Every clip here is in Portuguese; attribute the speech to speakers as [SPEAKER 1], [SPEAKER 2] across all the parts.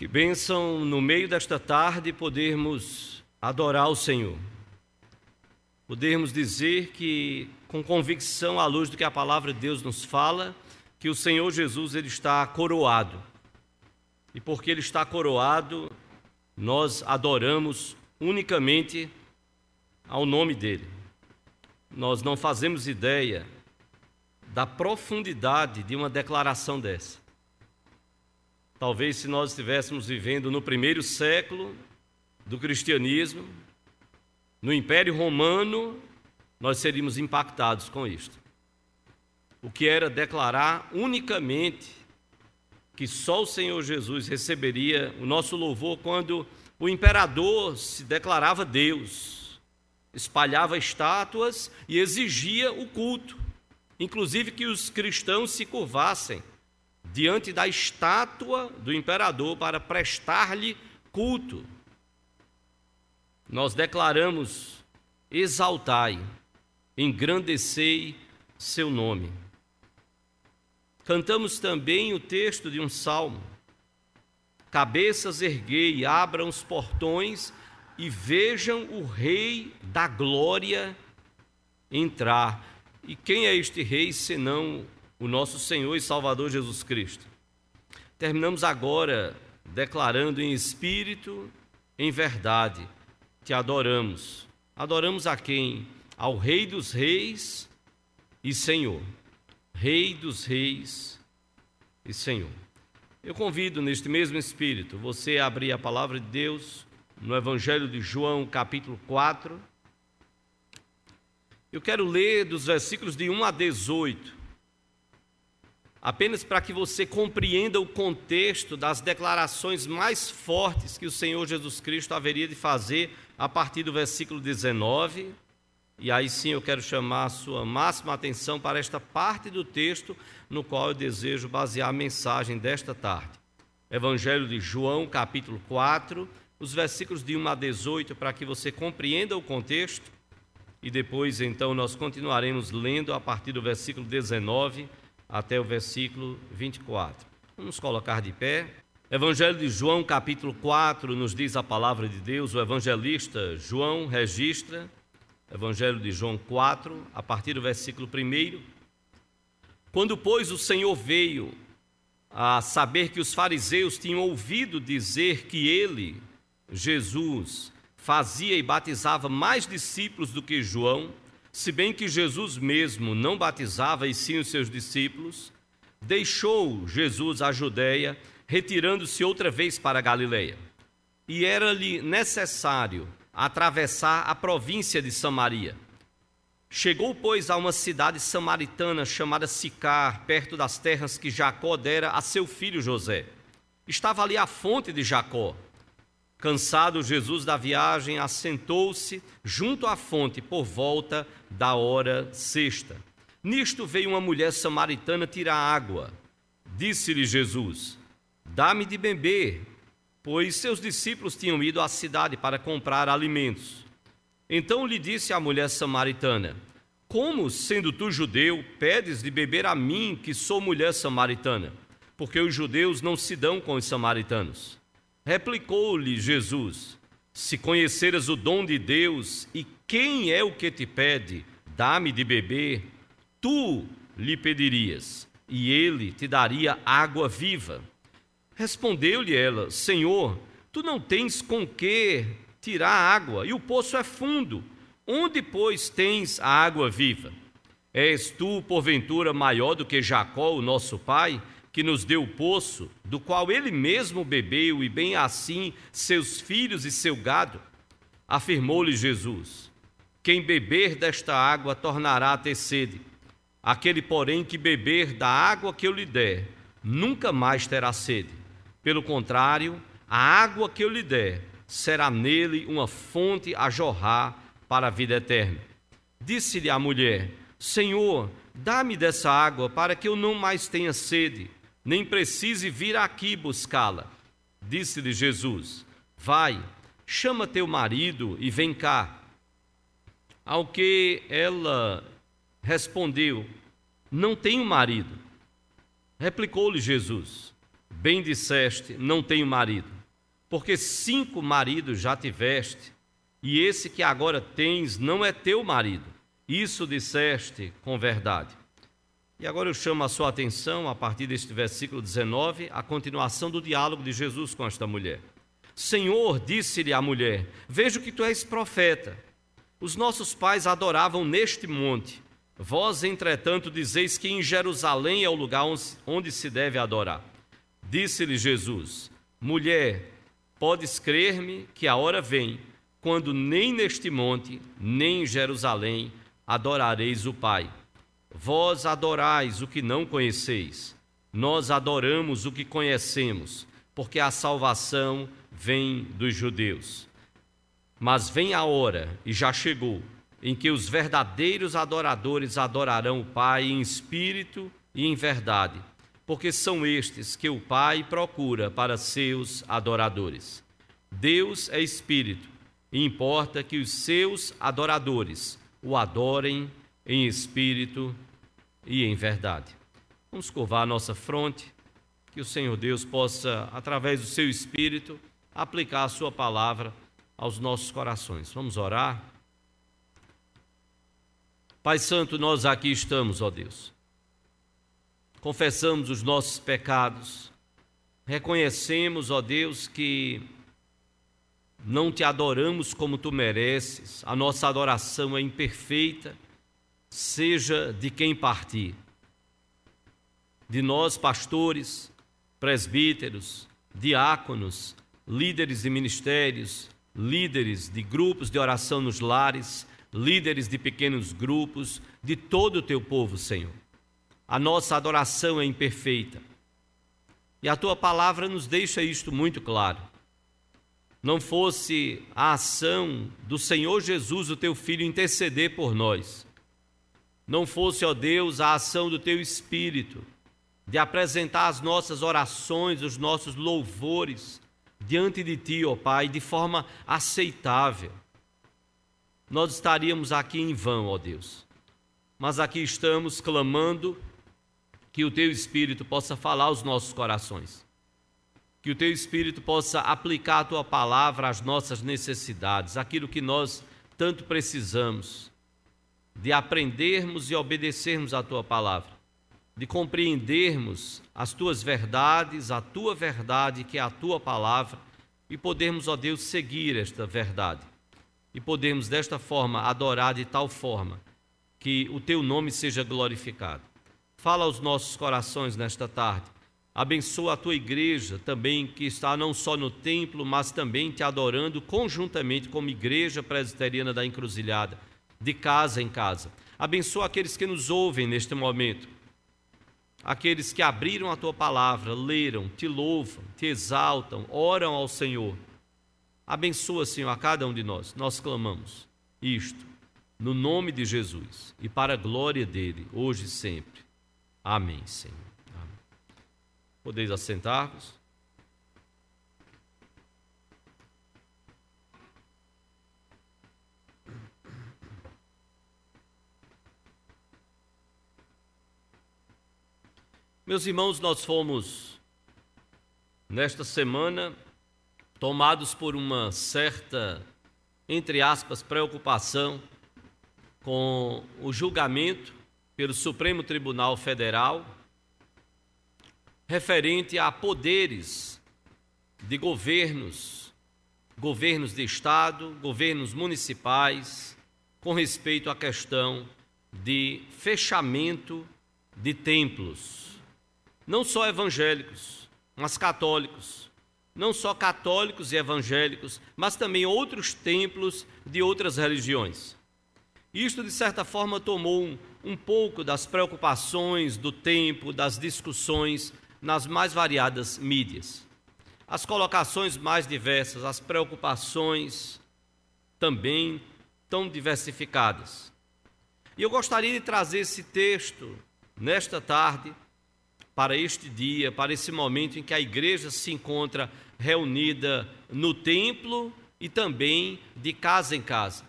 [SPEAKER 1] Que bênção no meio desta tarde podermos adorar o Senhor. Podermos dizer que, com convicção, à luz do que a palavra de Deus nos fala, que o Senhor Jesus ele está coroado. E porque ele está coroado, nós adoramos unicamente ao nome dele. Nós não fazemos ideia da profundidade de uma declaração dessa. Talvez se nós estivéssemos vivendo no primeiro século do cristianismo, no Império Romano, nós seríamos impactados com isto. O que era declarar unicamente que só o Senhor Jesus receberia o nosso louvor quando o imperador se declarava Deus, espalhava estátuas e exigia o culto, inclusive que os cristãos se curvassem diante da estátua do imperador para prestar-lhe culto. Nós declaramos: exaltai, engrandecei seu nome. Cantamos também o texto de um salmo: Cabeças erguei, abram os portões e vejam o Rei da glória entrar. E quem é este Rei senão o nosso Senhor e Salvador Jesus Cristo. Terminamos agora declarando em espírito, em verdade, que adoramos. Adoramos a quem? Ao Rei dos Reis e Senhor. Rei dos Reis e Senhor. Eu convido neste mesmo espírito você a abrir a palavra de Deus no Evangelho de João, capítulo 4. Eu quero ler dos versículos de 1 a 18 apenas para que você compreenda o contexto das declarações mais fortes que o Senhor Jesus Cristo haveria de fazer a partir do versículo 19. E aí sim eu quero chamar a sua máxima atenção para esta parte do texto no qual eu desejo basear a mensagem desta tarde. Evangelho de João, capítulo 4, os versículos de 1 a 18, para que você compreenda o contexto. E depois, então, nós continuaremos lendo a partir do versículo 19 até o versículo 24. Vamos colocar de pé. Evangelho de João, capítulo 4, nos diz a palavra de Deus, o evangelista João registra, Evangelho de João 4, a partir do versículo 1. Quando, pois, o Senhor veio a saber que os fariseus tinham ouvido dizer que ele, Jesus, fazia e batizava mais discípulos do que João, se bem que Jesus mesmo não batizava e sim os seus discípulos, deixou Jesus a Judéia, retirando-se outra vez para a Galileia. E era-lhe necessário atravessar a província de Samaria. Chegou, pois, a uma cidade samaritana chamada Sicar, perto das terras que Jacó dera a seu filho José. Estava ali a fonte de Jacó. Cansado Jesus da viagem, assentou-se junto à fonte por volta da hora sexta. Nisto veio uma mulher samaritana tirar água. Disse-lhe Jesus: Dá-me de beber, pois seus discípulos tinham ido à cidade para comprar alimentos. Então lhe disse a mulher samaritana: Como, sendo tu judeu, pedes de beber a mim, que sou mulher samaritana? Porque os judeus não se dão com os samaritanos. Replicou-lhe Jesus: Se conheceras o dom de Deus e quem é o que te pede, dá-me de beber, tu lhe pedirias, e ele te daria água viva. Respondeu-lhe ela: Senhor, tu não tens com que tirar água, e o poço é fundo. Onde, pois, tens a água viva? És tu, porventura, maior do que Jacó, o nosso pai? Que nos deu o poço, do qual ele mesmo bebeu, e bem assim seus filhos e seu gado? Afirmou-lhe Jesus: Quem beber desta água tornará a ter sede. Aquele, porém, que beber da água que eu lhe der, nunca mais terá sede. Pelo contrário, a água que eu lhe der será nele uma fonte a jorrar para a vida eterna. Disse-lhe a mulher: Senhor, dá-me dessa água para que eu não mais tenha sede nem precise vir aqui buscá-la. Disse-lhe Jesus: Vai, chama teu marido e vem cá. Ao que ela respondeu: Não tenho marido. Replicou-lhe Jesus: Bem disseste, não tenho marido, porque cinco maridos já tiveste, e esse que agora tens não é teu marido. Isso disseste com verdade. E agora eu chamo a sua atenção, a partir deste versículo 19, a continuação do diálogo de Jesus com esta mulher. Senhor, disse-lhe a mulher: Vejo que tu és profeta. Os nossos pais adoravam neste monte. Vós, entretanto, dizeis que em Jerusalém é o lugar onde se deve adorar. Disse-lhe Jesus: Mulher, podes crer-me que a hora vem, quando nem neste monte, nem em Jerusalém adorareis o Pai. Vós adorais o que não conheceis, nós adoramos o que conhecemos, porque a salvação vem dos judeus. Mas vem a hora, e já chegou, em que os verdadeiros adoradores adorarão o Pai em espírito e em verdade, porque são estes que o Pai procura para seus adoradores. Deus é espírito, e importa que os seus adoradores o adorem em espírito e em verdade. Vamos curvar a nossa fronte, que o Senhor Deus possa, através do seu espírito, aplicar a sua palavra aos nossos corações. Vamos orar? Pai Santo, nós aqui estamos, ó Deus. Confessamos os nossos pecados, reconhecemos, ó Deus, que não te adoramos como tu mereces, a nossa adoração é imperfeita, seja de quem partir. De nós, pastores, presbíteros, diáconos, líderes de ministérios, líderes de grupos de oração nos lares, líderes de pequenos grupos, de todo o teu povo, Senhor. A nossa adoração é imperfeita. E a tua palavra nos deixa isto muito claro. Não fosse a ação do Senhor Jesus, o teu filho, interceder por nós, não fosse, ó Deus, a ação do teu espírito de apresentar as nossas orações, os nossos louvores, diante de Ti, ó Pai, de forma aceitável. Nós estaríamos aqui em vão, ó Deus. Mas aqui estamos clamando que o Teu Espírito possa falar aos nossos corações. Que o Teu Espírito possa aplicar a Tua palavra às nossas necessidades, aquilo que nós tanto precisamos, de aprendermos e obedecermos a Tua palavra de compreendermos as tuas verdades, a tua verdade, que é a tua palavra, e podermos, ó Deus, seguir esta verdade. E podemos, desta forma, adorar de tal forma que o teu nome seja glorificado. Fala aos nossos corações nesta tarde. Abençoa a tua igreja também, que está não só no templo, mas também te adorando conjuntamente como igreja presbiteriana da encruzilhada, de casa em casa. Abençoa aqueles que nos ouvem neste momento aqueles que abriram a tua palavra, leram, te louvam, te exaltam, oram ao Senhor. Abençoa, Senhor, a cada um de nós. Nós clamamos isto no nome de Jesus e para a glória dele, hoje e sempre. Amém, Senhor. Amém. Podeis assentar-vos. Meus irmãos, nós fomos, nesta semana, tomados por uma certa, entre aspas, preocupação com o julgamento pelo Supremo Tribunal Federal referente a poderes de governos, governos de Estado, governos municipais, com respeito à questão de fechamento de templos não só evangélicos, mas católicos. Não só católicos e evangélicos, mas também outros templos de outras religiões. Isto, de certa forma, tomou um, um pouco das preocupações do tempo, das discussões nas mais variadas mídias. As colocações mais diversas, as preocupações também tão diversificadas. E eu gostaria de trazer esse texto nesta tarde para este dia, para esse momento em que a igreja se encontra reunida no templo e também de casa em casa,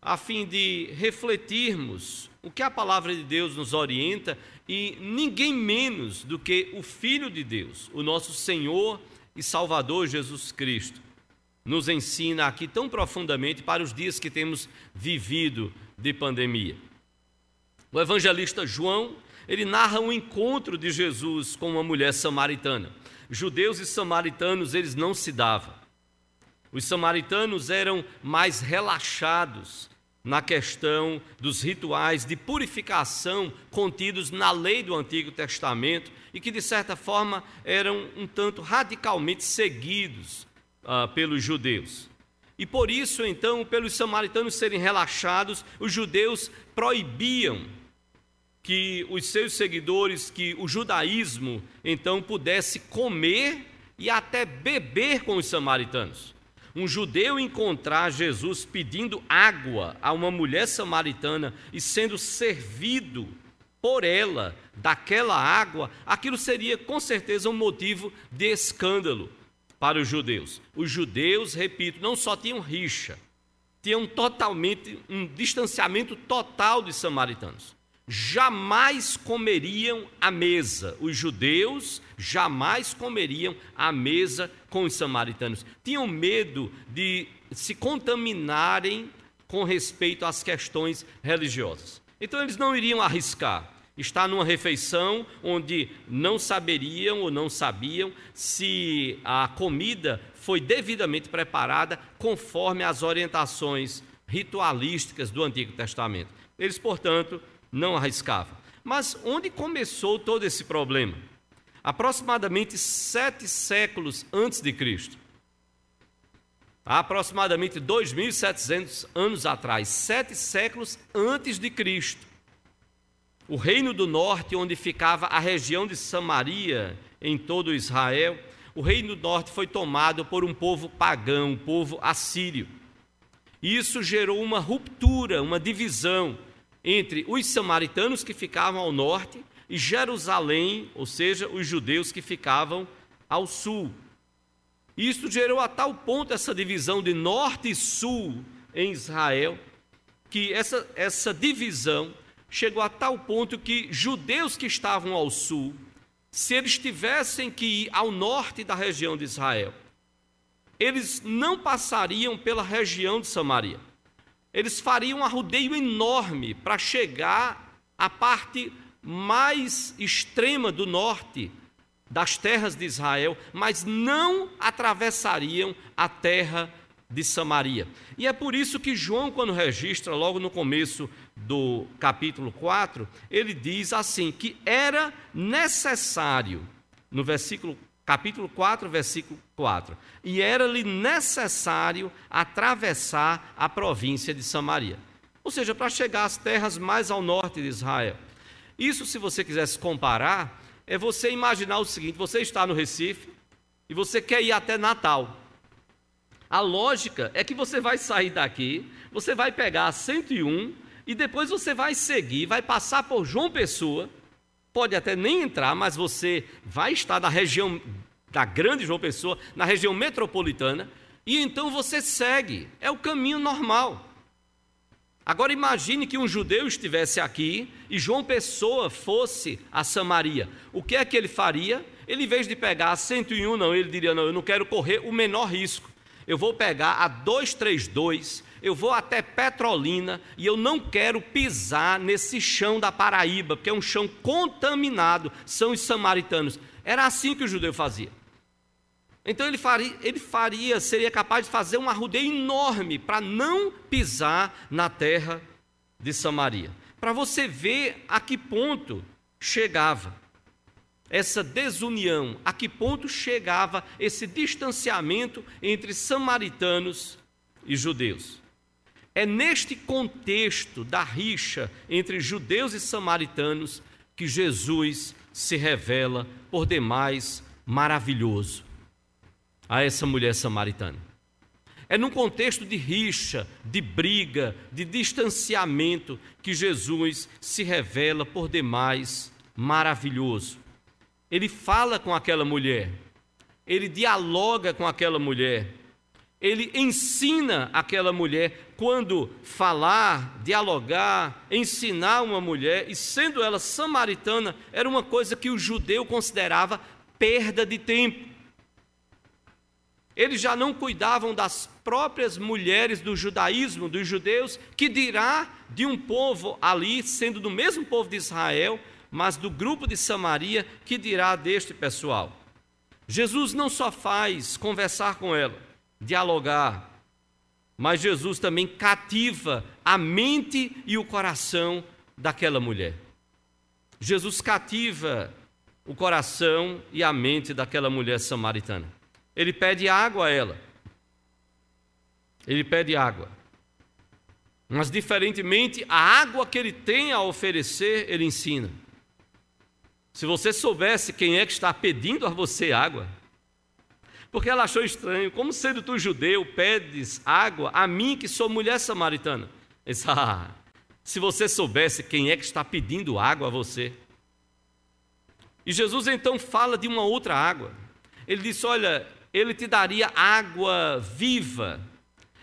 [SPEAKER 1] a fim de refletirmos o que a palavra de Deus nos orienta e ninguém menos do que o Filho de Deus, o nosso Senhor e Salvador Jesus Cristo, nos ensina aqui tão profundamente para os dias que temos vivido de pandemia. O evangelista João, ele narra um encontro de Jesus com uma mulher samaritana. Judeus e samaritanos, eles não se davam. Os samaritanos eram mais relaxados na questão dos rituais de purificação contidos na lei do Antigo Testamento e que, de certa forma, eram um tanto radicalmente seguidos ah, pelos judeus. E por isso, então, pelos samaritanos serem relaxados, os judeus proibiam que os seus seguidores, que o judaísmo, então, pudesse comer e até beber com os samaritanos um judeu encontrar Jesus pedindo água a uma mulher samaritana e sendo servido por ela daquela água, aquilo seria com certeza um motivo de escândalo para os judeus. Os judeus, repito, não só tinham rixa, tinham totalmente um distanciamento total dos samaritanos jamais comeriam à mesa. Os judeus jamais comeriam à mesa com os samaritanos. Tinham medo de se contaminarem com respeito às questões religiosas. Então eles não iriam arriscar estar numa refeição onde não saberiam ou não sabiam se a comida foi devidamente preparada conforme as orientações ritualísticas do Antigo Testamento. Eles, portanto, não arriscava. Mas onde começou todo esse problema? Aproximadamente sete séculos antes de Cristo. Aproximadamente 2.700 anos atrás, sete séculos antes de Cristo. O reino do norte, onde ficava a região de Samaria, em todo Israel, o reino do norte foi tomado por um povo pagão, um povo assírio. Isso gerou uma ruptura, uma divisão entre os samaritanos que ficavam ao norte e Jerusalém, ou seja, os judeus que ficavam ao sul. Isso gerou a tal ponto essa divisão de norte e sul em Israel, que essa, essa divisão chegou a tal ponto que judeus que estavam ao sul, se eles tivessem que ir ao norte da região de Israel, eles não passariam pela região de Samaria eles fariam um arrudeio enorme para chegar à parte mais extrema do norte das terras de Israel, mas não atravessariam a terra de Samaria. E é por isso que João, quando registra, logo no começo do capítulo 4, ele diz assim: que era necessário, no versículo capítulo 4, versículo 4. E era-lhe necessário atravessar a província de Samaria. Ou seja, para chegar às terras mais ao norte de Israel. Isso, se você quisesse comparar, é você imaginar o seguinte: você está no Recife e você quer ir até Natal. A lógica é que você vai sair daqui, você vai pegar a 101 e depois você vai seguir, vai passar por João Pessoa pode até nem entrar, mas você vai estar na região da grande João Pessoa, na região metropolitana, e então você segue, é o caminho normal. Agora imagine que um judeu estivesse aqui e João Pessoa fosse a Samaria. O que é que ele faria? Ele, em vez de pegar a 101, não, ele diria: não, eu não quero correr o menor risco. Eu vou pegar a 232 eu vou até Petrolina e eu não quero pisar nesse chão da Paraíba, porque é um chão contaminado, são os samaritanos. Era assim que o judeu fazia. Então ele faria, ele faria, seria capaz de fazer um arrudeio enorme para não pisar na terra de Samaria. Para você ver a que ponto chegava essa desunião, a que ponto chegava esse distanciamento entre samaritanos e judeus. É neste contexto da rixa entre judeus e samaritanos que Jesus se revela por demais maravilhoso a essa mulher samaritana. É num contexto de rixa, de briga, de distanciamento que Jesus se revela por demais maravilhoso. Ele fala com aquela mulher, ele dialoga com aquela mulher, ele ensina aquela mulher quando falar, dialogar, ensinar uma mulher, e sendo ela samaritana, era uma coisa que o judeu considerava perda de tempo. Eles já não cuidavam das próprias mulheres do judaísmo, dos judeus, que dirá de um povo ali, sendo do mesmo povo de Israel, mas do grupo de Samaria, que dirá deste pessoal. Jesus não só faz conversar com ela, dialogar, mas Jesus também cativa a mente e o coração daquela mulher. Jesus cativa o coração e a mente daquela mulher samaritana. Ele pede água a ela. Ele pede água. Mas, diferentemente, a água que ele tem a oferecer, ele ensina. Se você soubesse quem é que está pedindo a você água, porque ela achou estranho, como sendo tu judeu, pedes água a mim que sou mulher samaritana. Disse, ah, se você soubesse quem é que está pedindo água a você. E Jesus então fala de uma outra água. Ele disse: Olha, ele te daria água viva.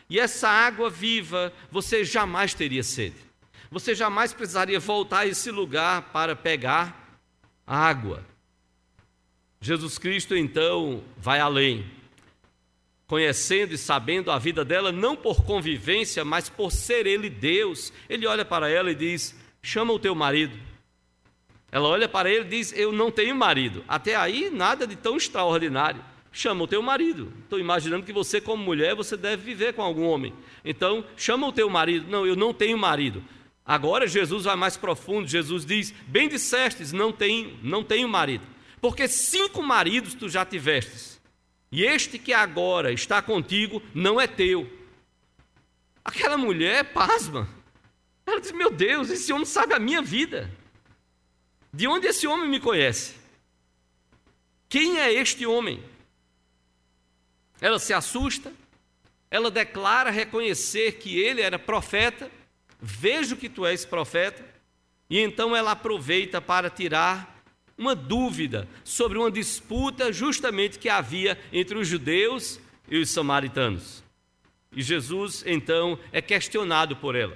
[SPEAKER 1] E essa água viva você jamais teria sede. Você jamais precisaria voltar a esse lugar para pegar água. Jesus Cristo então vai além, conhecendo e sabendo a vida dela, não por convivência, mas por ser Ele Deus. Ele olha para ela e diz: chama o teu marido. Ela olha para ele e diz: Eu não tenho marido. Até aí, nada de tão extraordinário chama o teu marido. Estou imaginando que você, como mulher, você deve viver com algum homem. Então, chama o teu marido. Não, eu não tenho marido. Agora Jesus vai mais profundo. Jesus diz: Bem dissestes, não tenho, não tenho marido. Porque cinco maridos tu já tivestes. E este que agora está contigo não é teu. Aquela mulher pasma. Ela diz: Meu Deus, esse homem sabe a minha vida. De onde esse homem me conhece? Quem é este homem? Ela se assusta, ela declara reconhecer que ele era profeta, vejo que tu és profeta, e então ela aproveita para tirar uma dúvida sobre uma disputa justamente que havia entre os judeus e os samaritanos. E Jesus então é questionado por ela.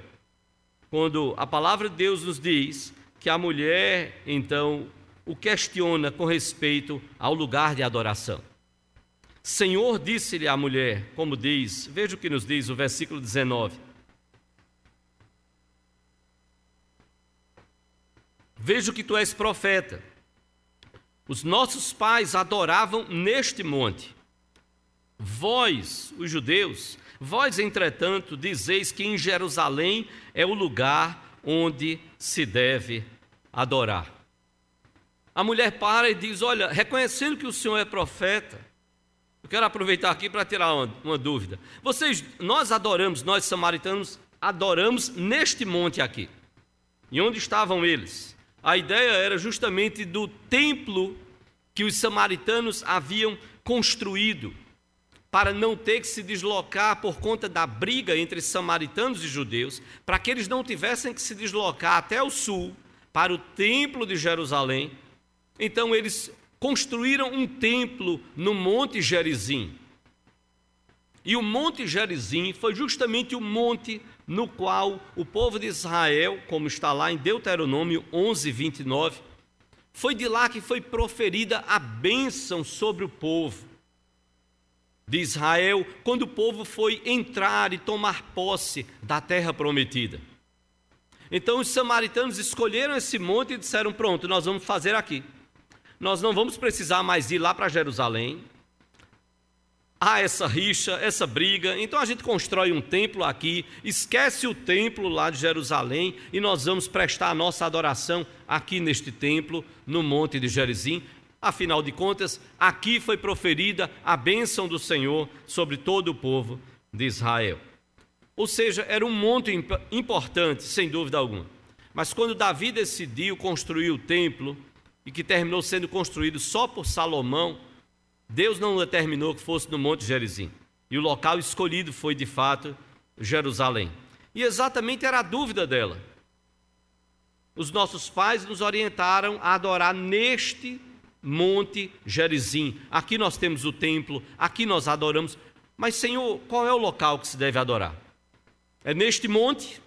[SPEAKER 1] Quando a palavra de Deus nos diz que a mulher então o questiona com respeito ao lugar de adoração. Senhor, disse-lhe a mulher, como diz, veja o que nos diz o versículo 19. Vejo que tu és profeta. Os nossos pais adoravam neste monte. Vós, os judeus, vós, entretanto, dizeis que em Jerusalém é o lugar onde se deve adorar. A mulher para e diz: Olha, reconhecendo que o Senhor é profeta, eu quero aproveitar aqui para tirar uma, uma, dúvida. Vocês, nós adoramos, nós samaritanos, adoramos neste monte aqui. E onde estavam eles? A ideia era justamente do templo que os samaritanos haviam construído para não ter que se deslocar por conta da briga entre samaritanos e judeus, para que eles não tivessem que se deslocar até o sul para o templo de Jerusalém. Então eles construíram um templo no Monte Gerizim. E o Monte Gerizim foi justamente o monte no qual o povo de Israel, como está lá em Deuteronômio 11, 29, foi de lá que foi proferida a bênção sobre o povo de Israel, quando o povo foi entrar e tomar posse da terra prometida. Então os samaritanos escolheram esse monte e disseram: Pronto, nós vamos fazer aqui nós não vamos precisar mais ir lá para Jerusalém. Há essa rixa, essa briga, então a gente constrói um templo aqui, esquece o templo lá de Jerusalém e nós vamos prestar a nossa adoração aqui neste templo, no Monte de Gerizim. Afinal de contas, aqui foi proferida a bênção do Senhor sobre todo o povo de Israel. Ou seja, era um monte importante, sem dúvida alguma. Mas quando Davi decidiu construir o templo, e que terminou sendo construído só por Salomão, Deus não determinou que fosse no Monte Gerizim. E o local escolhido foi, de fato, Jerusalém. E exatamente era a dúvida dela. Os nossos pais nos orientaram a adorar neste Monte Gerizim. Aqui nós temos o templo, aqui nós adoramos. Mas, Senhor, qual é o local que se deve adorar? É neste monte?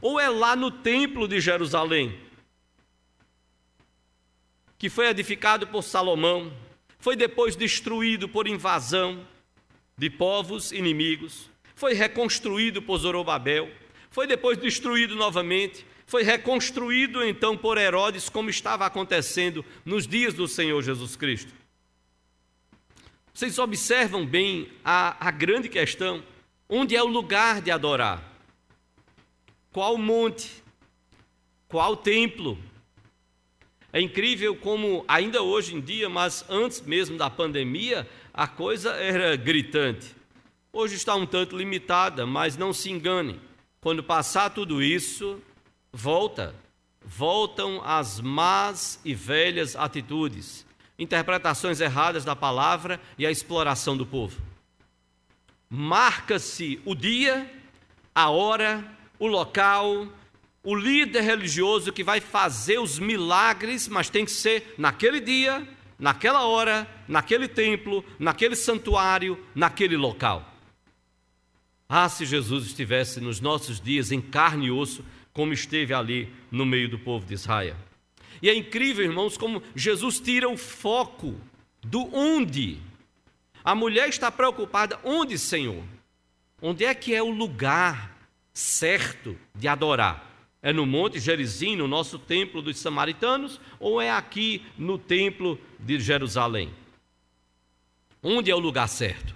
[SPEAKER 1] Ou é lá no templo de Jerusalém? Que foi edificado por Salomão, foi depois destruído por invasão de povos inimigos, foi reconstruído por Zorobabel, foi depois destruído novamente, foi reconstruído então por Herodes, como estava acontecendo nos dias do Senhor Jesus Cristo. Vocês observam bem a, a grande questão: onde é o lugar de adorar? Qual monte? Qual templo? É incrível como, ainda hoje em dia, mas antes mesmo da pandemia, a coisa era gritante. Hoje está um tanto limitada, mas não se engane. Quando passar tudo isso, volta. Voltam as más e velhas atitudes, interpretações erradas da palavra e a exploração do povo. Marca-se o dia, a hora, o local, o líder religioso que vai fazer os milagres, mas tem que ser naquele dia, naquela hora, naquele templo, naquele santuário, naquele local. Ah, se Jesus estivesse nos nossos dias em carne e osso, como esteve ali no meio do povo de Israel. E é incrível, irmãos, como Jesus tira o foco do onde. A mulher está preocupada, onde, Senhor? Onde é que é o lugar certo de adorar? É no Monte Gerizim, no nosso templo dos samaritanos, ou é aqui no templo de Jerusalém? Onde é o lugar certo?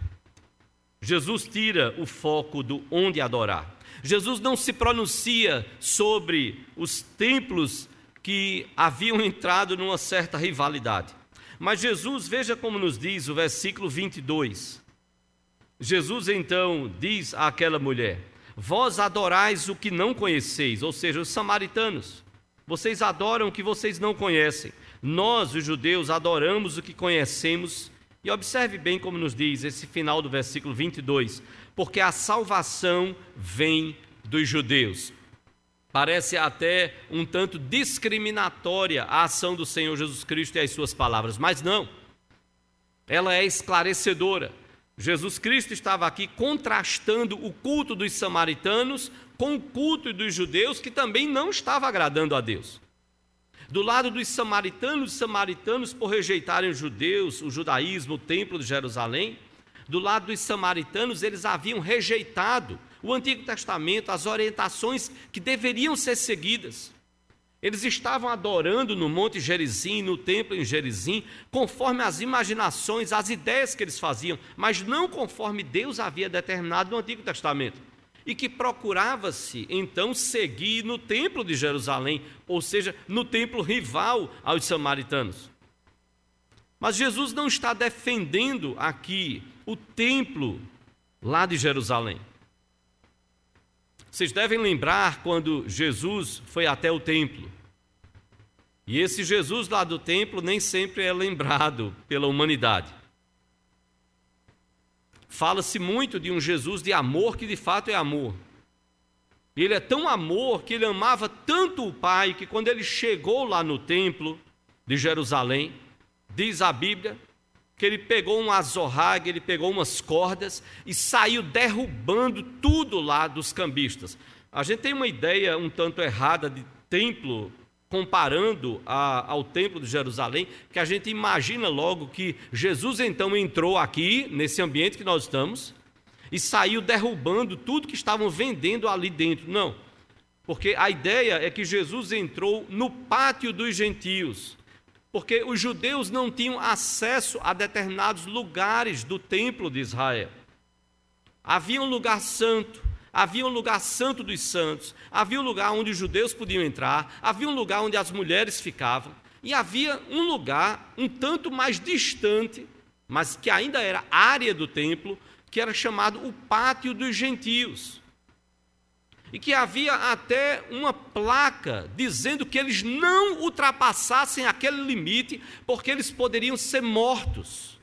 [SPEAKER 1] Jesus tira o foco do onde adorar. Jesus não se pronuncia sobre os templos que haviam entrado numa certa rivalidade. Mas Jesus, veja como nos diz o versículo 22. Jesus então diz àquela mulher: Vós adorais o que não conheceis, ou seja, os samaritanos. Vocês adoram o que vocês não conhecem. Nós, os judeus, adoramos o que conhecemos. E observe bem como nos diz esse final do versículo 22: Porque a salvação vem dos judeus. Parece até um tanto discriminatória a ação do Senhor Jesus Cristo e as suas palavras, mas não. Ela é esclarecedora. Jesus Cristo estava aqui contrastando o culto dos samaritanos com o culto dos judeus, que também não estava agradando a Deus. Do lado dos samaritanos, os samaritanos, por rejeitarem os judeus, o judaísmo, o templo de Jerusalém, do lado dos samaritanos, eles haviam rejeitado o Antigo Testamento, as orientações que deveriam ser seguidas. Eles estavam adorando no Monte Gerizim, no templo em Gerizim, conforme as imaginações, as ideias que eles faziam, mas não conforme Deus havia determinado no Antigo Testamento. E que procurava-se então seguir no templo de Jerusalém, ou seja, no templo rival aos samaritanos. Mas Jesus não está defendendo aqui o templo lá de Jerusalém. Vocês devem lembrar quando Jesus foi até o templo. E esse Jesus lá do templo nem sempre é lembrado pela humanidade. Fala-se muito de um Jesus de amor que de fato é amor. Ele é tão amor que ele amava tanto o Pai que quando ele chegou lá no templo de Jerusalém, diz a Bíblia, que ele pegou um azorrague, ele pegou umas cordas e saiu derrubando tudo lá dos cambistas. A gente tem uma ideia um tanto errada de templo, comparando a, ao templo de Jerusalém, que a gente imagina logo que Jesus então entrou aqui, nesse ambiente que nós estamos, e saiu derrubando tudo que estavam vendendo ali dentro. Não, porque a ideia é que Jesus entrou no pátio dos gentios porque os judeus não tinham acesso a determinados lugares do templo de Israel. Havia um lugar santo, havia um lugar santo dos santos, havia um lugar onde os judeus podiam entrar, havia um lugar onde as mulheres ficavam, e havia um lugar um tanto mais distante, mas que ainda era área do templo, que era chamado o pátio dos gentios e que havia até uma placa dizendo que eles não ultrapassassem aquele limite, porque eles poderiam ser mortos.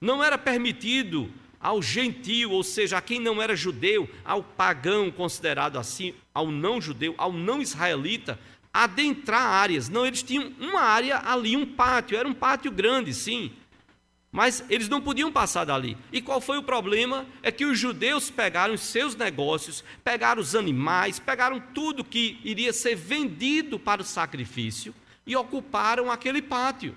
[SPEAKER 1] Não era permitido ao gentio, ou seja, a quem não era judeu, ao pagão considerado assim, ao não judeu, ao não israelita, adentrar áreas. Não, eles tinham uma área ali, um pátio, era um pátio grande, sim. Mas eles não podiam passar dali. E qual foi o problema? É que os judeus pegaram os seus negócios, pegaram os animais, pegaram tudo que iria ser vendido para o sacrifício e ocuparam aquele pátio.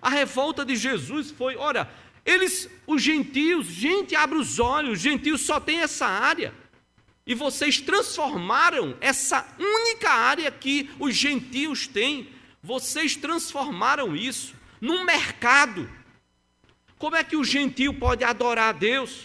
[SPEAKER 1] A revolta de Jesus foi: olha, eles, os gentios, gente, abre os olhos, os gentios só tem essa área. E vocês transformaram essa única área que os gentios têm, vocês transformaram isso num mercado como é que o gentio pode adorar a Deus?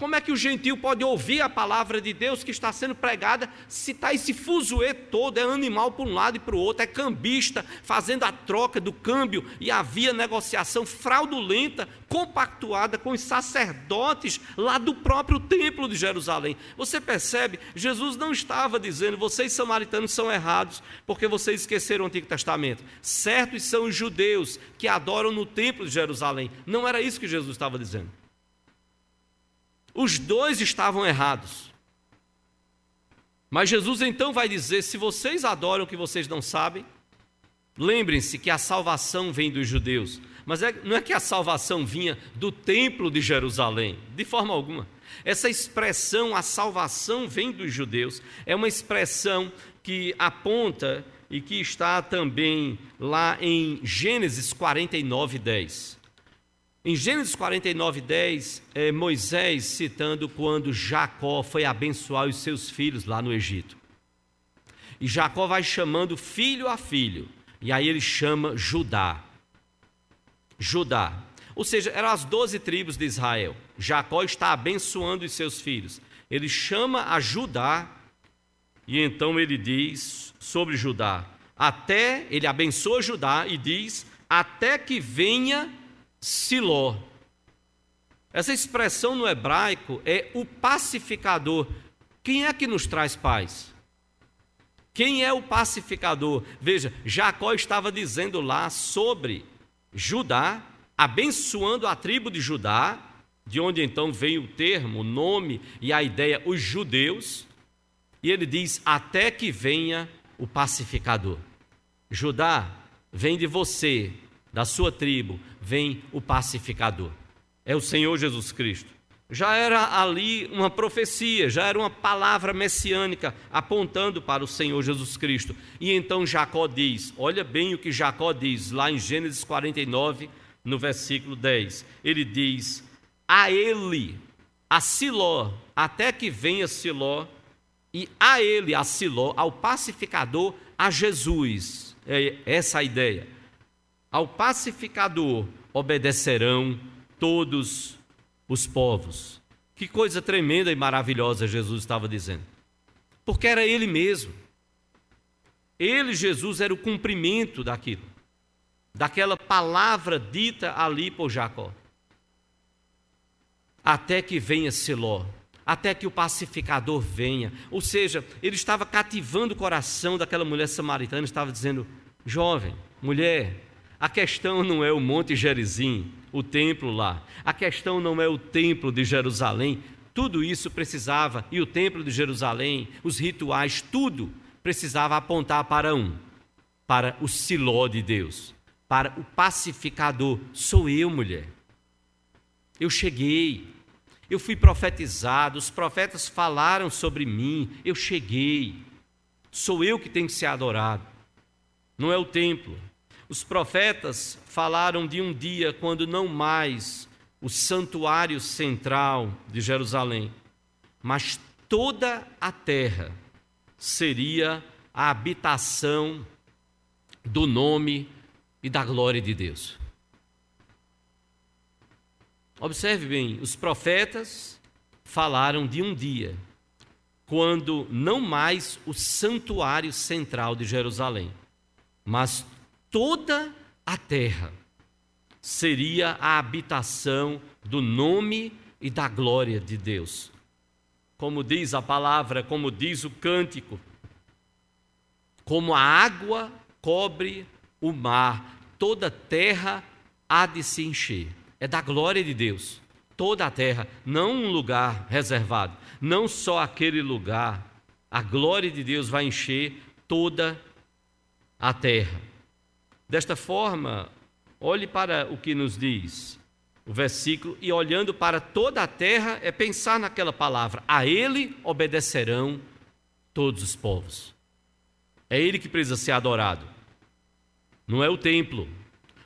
[SPEAKER 1] Como é que o gentio pode ouvir a palavra de Deus que está sendo pregada se está esse fuzuê todo, é animal para um lado e para o outro, é cambista, fazendo a troca do câmbio e havia negociação fraudulenta, compactuada com os sacerdotes lá do próprio templo de Jerusalém. Você percebe? Jesus não estava dizendo, vocês samaritanos são errados porque vocês esqueceram o Antigo Testamento. Certos são os judeus que adoram no templo de Jerusalém. Não era isso que Jesus estava dizendo. Os dois estavam errados. Mas Jesus então vai dizer: se vocês adoram o que vocês não sabem, lembrem-se que a salvação vem dos judeus. Mas é, não é que a salvação vinha do templo de Jerusalém, de forma alguma. Essa expressão, a salvação vem dos judeus, é uma expressão que aponta e que está também lá em Gênesis 49, 10. Em Gênesis 49, 10, é Moisés citando quando Jacó foi abençoar os seus filhos lá no Egito. E Jacó vai chamando filho a filho, e aí ele chama Judá. Judá. Ou seja, eram as doze tribos de Israel. Jacó está abençoando os seus filhos. Ele chama a Judá, e então ele diz sobre Judá: até, ele abençoa Judá e diz: até que venha Siló. Essa expressão no hebraico é o pacificador. Quem é que nos traz paz? Quem é o pacificador? Veja, Jacó estava dizendo lá sobre Judá, abençoando a tribo de Judá, de onde então vem o termo, o nome e a ideia, os judeus, e ele diz: até que venha o pacificador. Judá, vem de você, da sua tribo, vem o pacificador. É o Senhor Jesus Cristo. Já era ali uma profecia, já era uma palavra messiânica apontando para o Senhor Jesus Cristo. E então Jacó diz: olha bem o que Jacó diz lá em Gênesis 49, no versículo 10. Ele diz: A ele, a Siló, até que venha Siló, e a ele, a Siló, ao pacificador, a Jesus. É essa a ideia. Ao pacificador obedecerão todos os povos. Que coisa tremenda e maravilhosa Jesus estava dizendo. Porque era ele mesmo. Ele, Jesus, era o cumprimento daquilo, daquela palavra dita ali por Jacó. Até que venha Siló, até que o pacificador venha. Ou seja, ele estava cativando o coração daquela mulher samaritana, estava dizendo: jovem, mulher, a questão não é o Monte Gerizim, o templo lá. A questão não é o templo de Jerusalém. Tudo isso precisava, e o templo de Jerusalém, os rituais, tudo precisava apontar para um, para o Siló de Deus, para o pacificador. Sou eu, mulher. Eu cheguei, eu fui profetizado, os profetas falaram sobre mim, eu cheguei. Sou eu que tenho que ser adorado, não é o templo. Os profetas falaram de um dia quando não mais o santuário central de Jerusalém, mas toda a terra seria a habitação do nome e da glória de Deus. Observe bem, os profetas falaram de um dia quando não mais o santuário central de Jerusalém, mas toda a terra seria a habitação do nome e da glória de Deus. Como diz a palavra, como diz o cântico, como a água cobre o mar, toda a terra há de se encher. É da glória de Deus. Toda a terra, não um lugar reservado, não só aquele lugar. A glória de Deus vai encher toda a terra. Desta forma, olhe para o que nos diz o versículo, e olhando para toda a terra, é pensar naquela palavra: a Ele obedecerão todos os povos. É Ele que precisa ser adorado, não é o templo,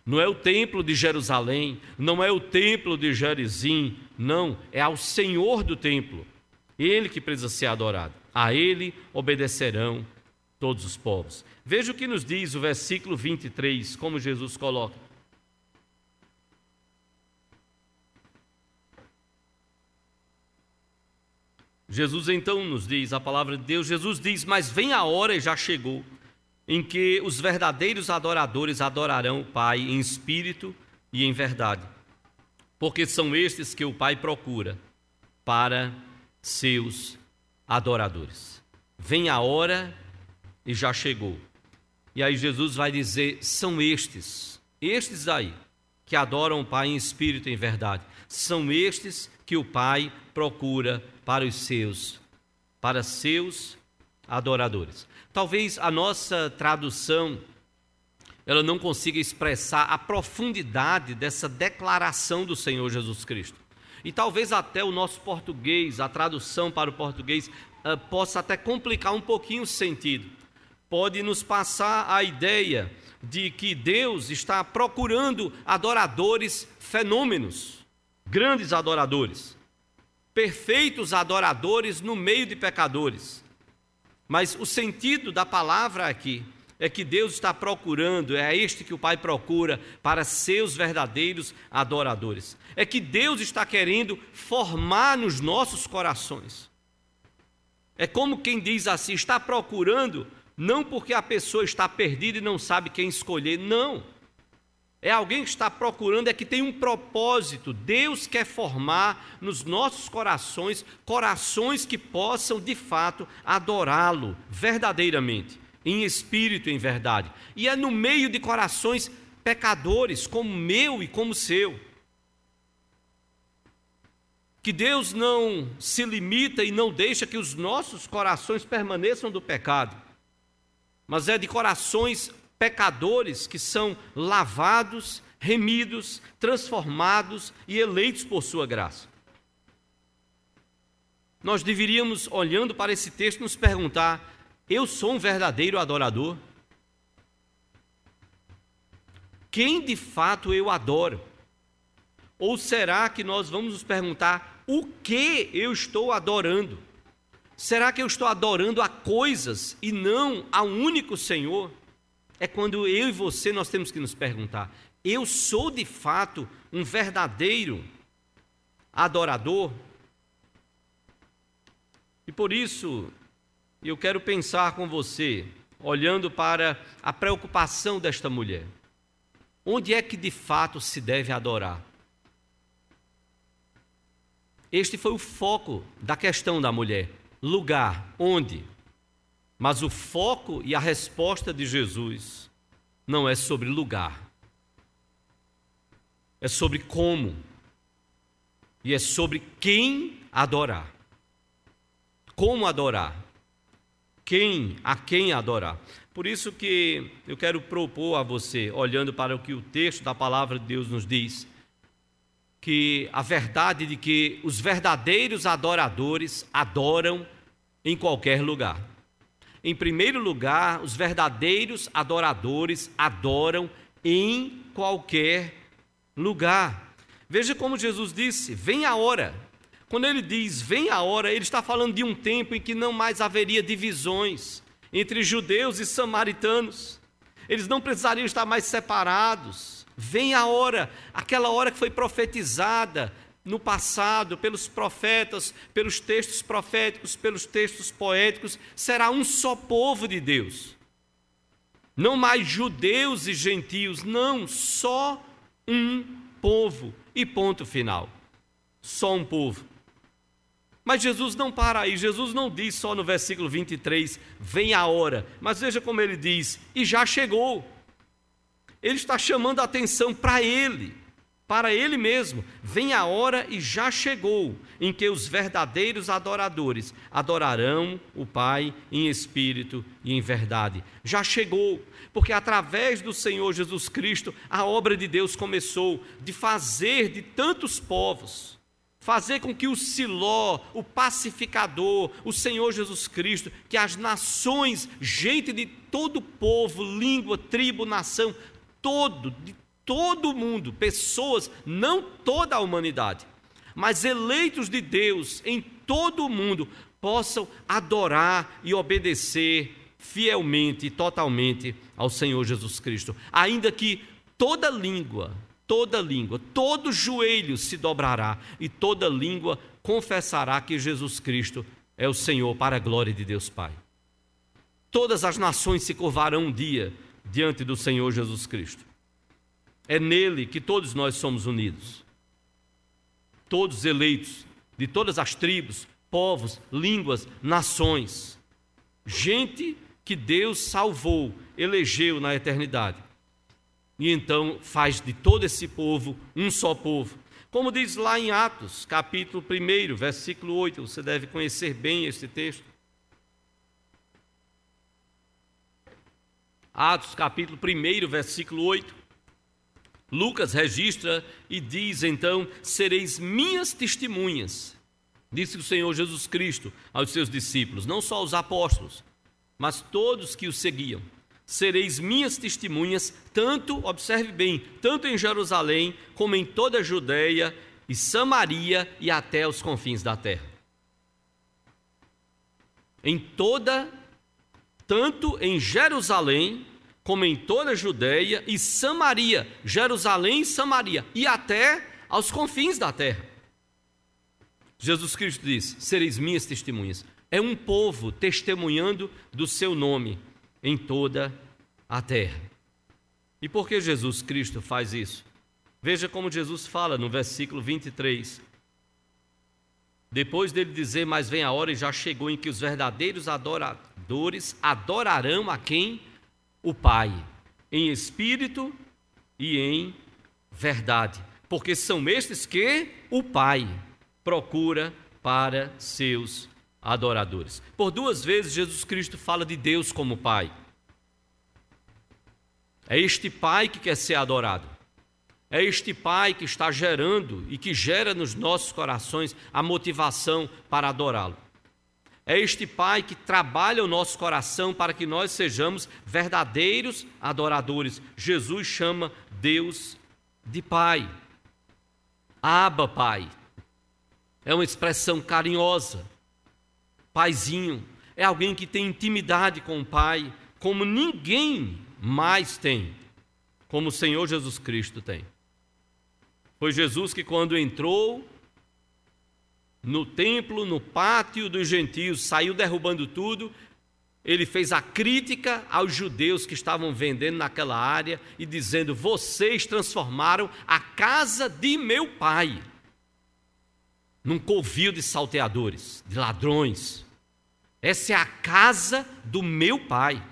[SPEAKER 1] não é o templo de Jerusalém, não é o templo de Gerizim, não, é ao Senhor do templo, Ele que precisa ser adorado, a Ele obedecerão todos os povos. Veja o que nos diz o versículo 23, como Jesus coloca. Jesus então nos diz, a palavra de Deus, Jesus diz: Mas vem a hora e já chegou, em que os verdadeiros adoradores adorarão o Pai em espírito e em verdade, porque são estes que o Pai procura para seus adoradores. Vem a hora e já chegou. E aí Jesus vai dizer: são estes, estes aí, que adoram o Pai em espírito e em verdade. São estes que o Pai procura para os seus, para seus adoradores. Talvez a nossa tradução ela não consiga expressar a profundidade dessa declaração do Senhor Jesus Cristo. E talvez até o nosso português, a tradução para o português, uh, possa até complicar um pouquinho o sentido. Pode nos passar a ideia de que Deus está procurando adoradores fenômenos, grandes adoradores perfeitos adoradores no meio de pecadores. Mas o sentido da palavra aqui é que Deus está procurando, é este que o Pai procura para seus verdadeiros adoradores. É que Deus está querendo formar nos nossos corações. É como quem diz assim: está procurando, não porque a pessoa está perdida e não sabe quem escolher, não. É alguém que está procurando, é que tem um propósito. Deus quer formar nos nossos corações corações que possam de fato adorá-lo verdadeiramente, em espírito e em verdade. E é no meio de corações pecadores, como meu e como seu. Que Deus não se limita e não deixa que os nossos corações permaneçam do pecado, mas é de corações pecadores que são lavados, remidos, transformados e eleitos por Sua graça. Nós deveríamos, olhando para esse texto, nos perguntar: eu sou um verdadeiro adorador? Quem de fato eu adoro? Ou será que nós vamos nos perguntar o que eu estou adorando? Será que eu estou adorando a coisas e não a um único Senhor? é quando eu e você nós temos que nos perguntar: eu sou de fato um verdadeiro adorador? E por isso, eu quero pensar com você, olhando para a preocupação desta mulher. Onde é que de fato se deve adorar? Este foi o foco da questão da mulher. Lugar, onde? Mas o foco e a resposta de Jesus não é sobre lugar, é sobre como e é sobre quem adorar. Como adorar? Quem, a quem adorar? Por isso que eu quero propor a você, olhando para o que o texto da palavra de Deus nos diz, que a verdade de que os verdadeiros adoradores adoram em qualquer lugar. Em primeiro lugar, os verdadeiros adoradores adoram em qualquer lugar. Veja como Jesus disse: vem a hora. Quando ele diz vem a hora, ele está falando de um tempo em que não mais haveria divisões entre judeus e samaritanos. Eles não precisariam estar mais separados. Vem a hora, aquela hora que foi profetizada no passado, pelos profetas, pelos textos proféticos, pelos textos poéticos, será um só povo de Deus. Não mais judeus e gentios, não, só um povo. E ponto final. Só um povo. Mas Jesus não para aí, Jesus não diz só no versículo 23, vem a hora, mas veja como ele diz, e já chegou. Ele está chamando a atenção para ele para ele mesmo: Vem a hora e já chegou, em que os verdadeiros adoradores adorarão o Pai em espírito e em verdade. Já chegou, porque através do Senhor Jesus Cristo, a obra de Deus começou de fazer de tantos povos fazer com que o Siló, o pacificador, o Senhor Jesus Cristo, que as nações, gente de todo povo, língua, tribo, nação, todo, de todo mundo, pessoas, não toda a humanidade, mas eleitos de Deus em todo o mundo, possam adorar e obedecer fielmente e totalmente ao Senhor Jesus Cristo, ainda que toda língua toda língua, todo joelho se dobrará e toda língua confessará que Jesus Cristo é o Senhor para a glória de Deus Pai. Todas as nações se curvarão um dia diante do Senhor Jesus Cristo. É nele que todos nós somos unidos. Todos eleitos de todas as tribos, povos, línguas, nações. Gente que Deus salvou, elegeu na eternidade e então faz de todo esse povo um só povo. Como diz lá em Atos, capítulo 1, versículo 8, você deve conhecer bem este texto. Atos, capítulo 1, versículo 8. Lucas registra e diz então: Sereis minhas testemunhas, disse o Senhor Jesus Cristo aos seus discípulos, não só os apóstolos, mas todos que o seguiam sereis minhas testemunhas, tanto, observe bem, tanto em Jerusalém, como em toda a Judéia e Samaria e até os confins da terra. Em toda, tanto em Jerusalém, como em toda a Judéia e Samaria, Jerusalém e Samaria, e até aos confins da terra. Jesus Cristo diz: Sereis minhas testemunhas. É um povo testemunhando do seu nome em toda a terra. E por que Jesus Cristo faz isso? Veja como Jesus fala no versículo 23. Depois dele dizer, mas vem a hora e já chegou em que os verdadeiros adoradores adorarão a quem? O Pai, em espírito e em verdade. Porque são estes que o Pai procura para seus adoradores. Por duas vezes Jesus Cristo fala de Deus como Pai. É este Pai que quer ser adorado. É este Pai que está gerando e que gera nos nossos corações a motivação para adorá-lo. É este Pai que trabalha o nosso coração para que nós sejamos verdadeiros adoradores. Jesus chama Deus de Pai. Aba, Pai. É uma expressão carinhosa paizinho, é alguém que tem intimidade com o Pai, como ninguém mais tem, como o Senhor Jesus Cristo tem. Foi Jesus que, quando entrou no templo, no pátio dos gentios, saiu derrubando tudo, ele fez a crítica aos judeus que estavam vendendo naquela área e dizendo: Vocês transformaram a casa de meu pai num covil de salteadores, de ladrões. Essa é a casa do meu pai.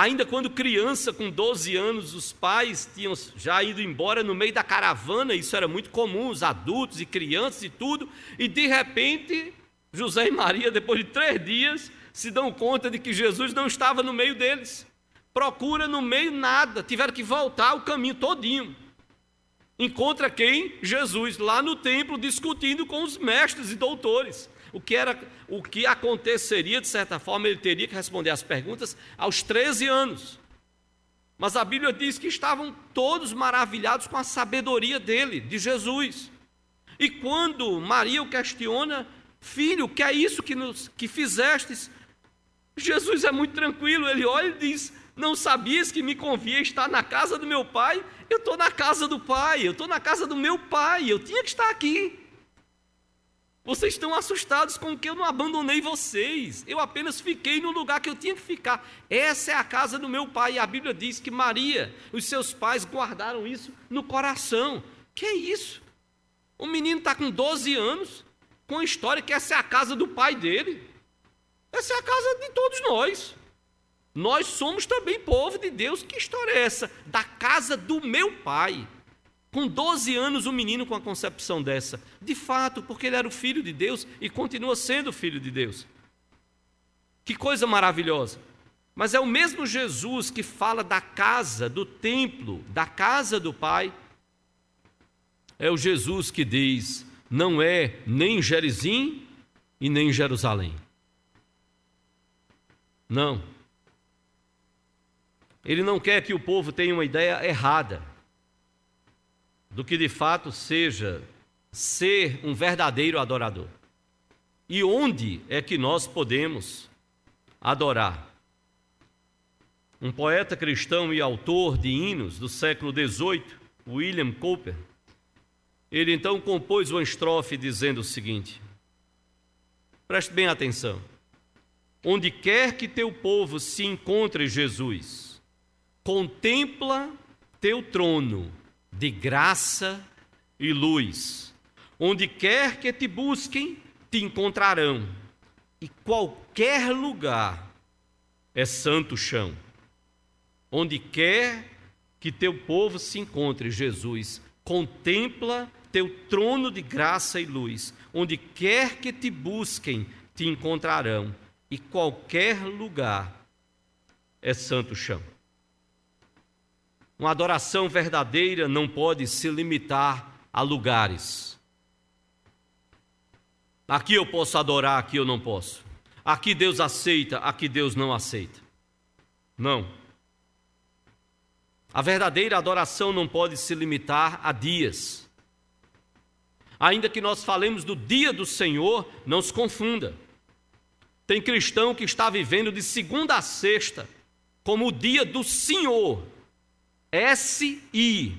[SPEAKER 1] Ainda quando criança, com 12 anos, os pais tinham já ido embora no meio da caravana, isso era muito comum, os adultos e crianças e tudo, e de repente, José e Maria, depois de três dias, se dão conta de que Jesus não estava no meio deles. Procura no meio nada, tiveram que voltar o caminho todinho. Encontra quem? Jesus, lá no templo, discutindo com os mestres e doutores. O que, era, o que aconteceria, de certa forma, ele teria que responder às perguntas aos 13 anos. Mas a Bíblia diz que estavam todos maravilhados com a sabedoria dele, de Jesus. E quando Maria o questiona, filho, que é isso que, nos, que fizestes? Jesus é muito tranquilo, ele olha e diz: Não sabias que me convia estar na casa do meu pai? Eu estou na casa do pai, eu estou na casa do meu pai, eu tinha que estar aqui. Vocês estão assustados com que eu não abandonei vocês, eu apenas fiquei no lugar que eu tinha que ficar. Essa é a casa do meu pai, e a Bíblia diz que Maria, os seus pais guardaram isso no coração. Que é isso? O menino está com 12 anos, com a história que essa é a casa do pai dele. Essa é a casa de todos nós. Nós somos também povo de Deus. Que história é essa? Da casa do meu pai. Com 12 anos, um menino com a concepção dessa. De fato, porque ele era o filho de Deus e continua sendo filho de Deus. Que coisa maravilhosa. Mas é o mesmo Jesus que fala da casa, do templo, da casa do Pai. É o Jesus que diz: não é nem em Gerizim e nem em Jerusalém. Não. Ele não quer que o povo tenha uma ideia errada do que de fato seja ser um verdadeiro adorador. E onde é que nós podemos adorar? Um poeta cristão e autor de hinos do século XVIII, William Cowper, ele então compôs uma estrofe dizendo o seguinte: preste bem atenção. Onde quer que teu povo se encontre, Jesus, contempla teu trono de graça e luz. Onde quer que te busquem, te encontrarão. E qualquer lugar é santo chão. Onde quer que teu povo se encontre, Jesus, contempla teu trono de graça e luz. Onde quer que te busquem, te encontrarão. E qualquer lugar é santo chão. Uma adoração verdadeira não pode se limitar a lugares. Aqui eu posso adorar, aqui eu não posso. Aqui Deus aceita, aqui Deus não aceita. Não. A verdadeira adoração não pode se limitar a dias. Ainda que nós falemos do dia do Senhor, não se confunda. Tem cristão que está vivendo de segunda a sexta como o dia do Senhor, S-I.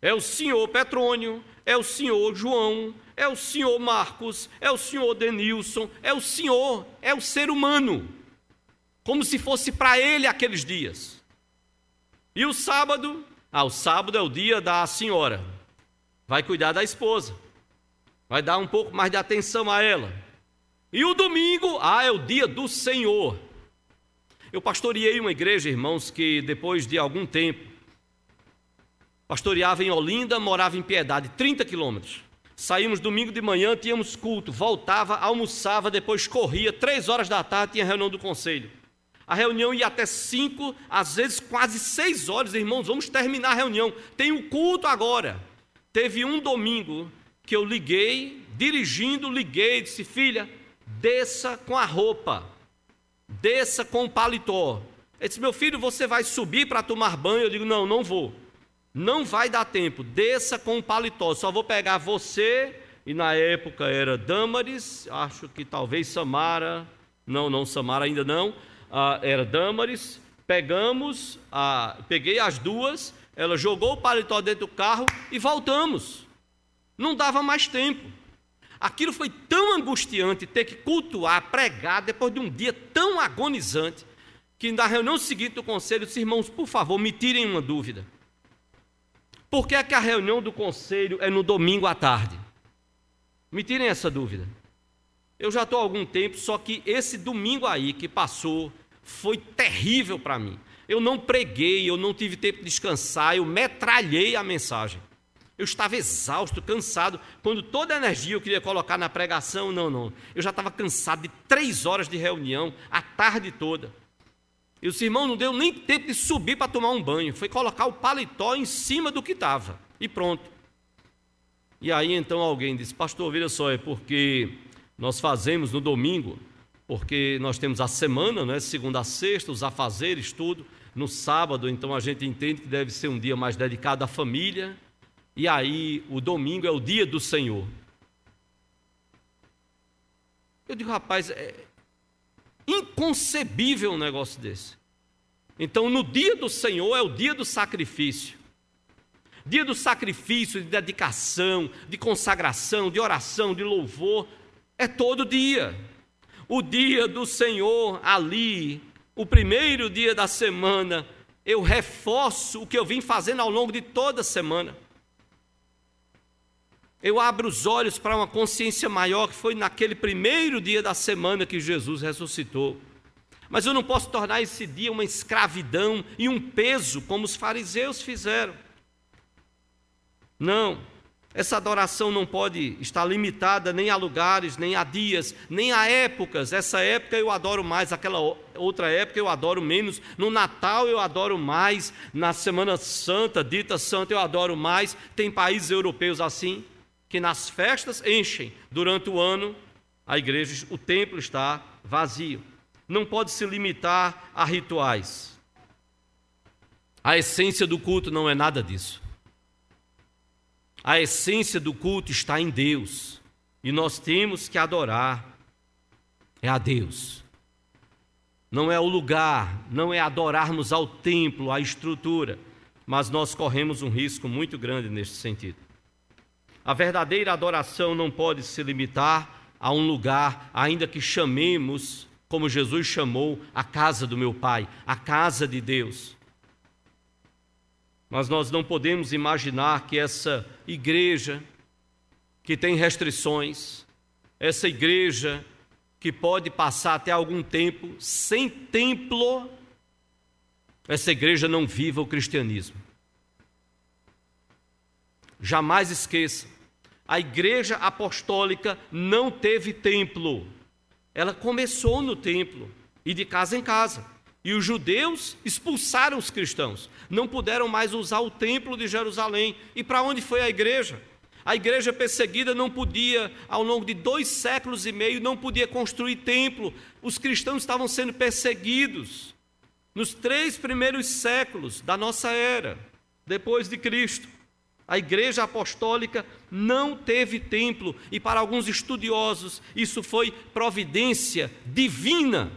[SPEAKER 1] É o senhor Petrônio, é o senhor João, é o senhor Marcos, é o senhor Denilson, é o senhor, é o ser humano. Como se fosse para ele aqueles dias. E o sábado? Ah, o sábado é o dia da senhora. Vai cuidar da esposa. Vai dar um pouco mais de atenção a ela. E o domingo? Ah, é o dia do Senhor. Eu pastoreei uma igreja, irmãos, que depois de algum tempo, pastoreava em Olinda, morava em Piedade, 30 quilômetros. Saímos domingo de manhã, tínhamos culto, voltava, almoçava, depois corria, três horas da tarde tinha reunião do conselho. A reunião ia até cinco, às vezes quase seis horas, irmãos, vamos terminar a reunião. Tem o culto agora. Teve um domingo que eu liguei, dirigindo, liguei, disse, filha, desça com a roupa desça com o paletó. Ele disse: Meu filho, você vai subir para tomar banho? Eu digo: Não, não vou. Não vai dar tempo. Desça com o paletó. Só vou pegar você. E na época era Damaris, acho que talvez Samara. Não, não, Samara ainda não. Ah, era Damaris. Pegamos, ah, peguei as duas. Ela jogou o paletó dentro do carro e voltamos. Não dava mais tempo. Aquilo foi tão angustiante ter que cultuar, pregar, depois de um dia tão agonizante, que na reunião seguinte do conselho, disse, irmãos, por favor, me tirem uma dúvida. Por que é que a reunião do conselho é no domingo à tarde? Me tirem essa dúvida. Eu já estou há algum tempo, só que esse domingo aí que passou foi terrível para mim. Eu não preguei, eu não tive tempo de descansar, eu metralhei a mensagem. Eu estava exausto, cansado. Quando toda a energia eu queria colocar na pregação, não, não. Eu já estava cansado de três horas de reunião, a tarde toda. E o irmão não deu nem tempo de subir para tomar um banho. Foi colocar o paletó em cima do que estava. E pronto. E aí então alguém disse, pastor, veja só, é porque nós fazemos no domingo, porque nós temos a semana, né, segunda a sexta, os afazeres, tudo. No sábado, então a gente entende que deve ser um dia mais dedicado à família, e aí o domingo é o dia do Senhor. Eu digo, rapaz, é inconcebível um negócio desse. Então, no dia do Senhor é o dia do sacrifício. Dia do sacrifício, de dedicação, de consagração, de oração, de louvor, é todo dia. O dia do Senhor ali, o primeiro dia da semana, eu reforço o que eu vim fazendo ao longo de toda a semana. Eu abro os olhos para uma consciência maior que foi naquele primeiro dia da semana que Jesus ressuscitou. Mas eu não posso tornar esse dia uma escravidão e um peso como os fariseus fizeram. Não. Essa adoração não pode estar limitada nem a lugares, nem a dias, nem a épocas. Essa época eu adoro mais, aquela outra época eu adoro menos. No Natal eu adoro mais, na Semana Santa, dita Santa, eu adoro mais. Tem países europeus assim, que nas festas enchem. Durante o ano, a igreja, o templo está vazio. Não pode se limitar a rituais. A essência do culto não é nada disso. A essência do culto está em Deus. E nós temos que adorar é a Deus. Não é o lugar, não é adorarmos ao templo, à estrutura, mas nós corremos um risco muito grande neste sentido. A verdadeira adoração não pode se limitar a um lugar, ainda que chamemos, como Jesus chamou, a casa do meu Pai, a casa de Deus. Mas nós não podemos imaginar que essa igreja que tem restrições, essa igreja que pode passar até algum tempo sem templo, essa igreja não viva o cristianismo. Jamais esqueça, a igreja apostólica não teve templo. Ela começou no templo e de casa em casa. E os judeus expulsaram os cristãos. Não puderam mais usar o templo de Jerusalém. E para onde foi a igreja? A igreja perseguida não podia, ao longo de dois séculos e meio, não podia construir templo. Os cristãos estavam sendo perseguidos nos três primeiros séculos da nossa era, depois de Cristo. A igreja apostólica não teve templo, e para alguns estudiosos, isso foi providência divina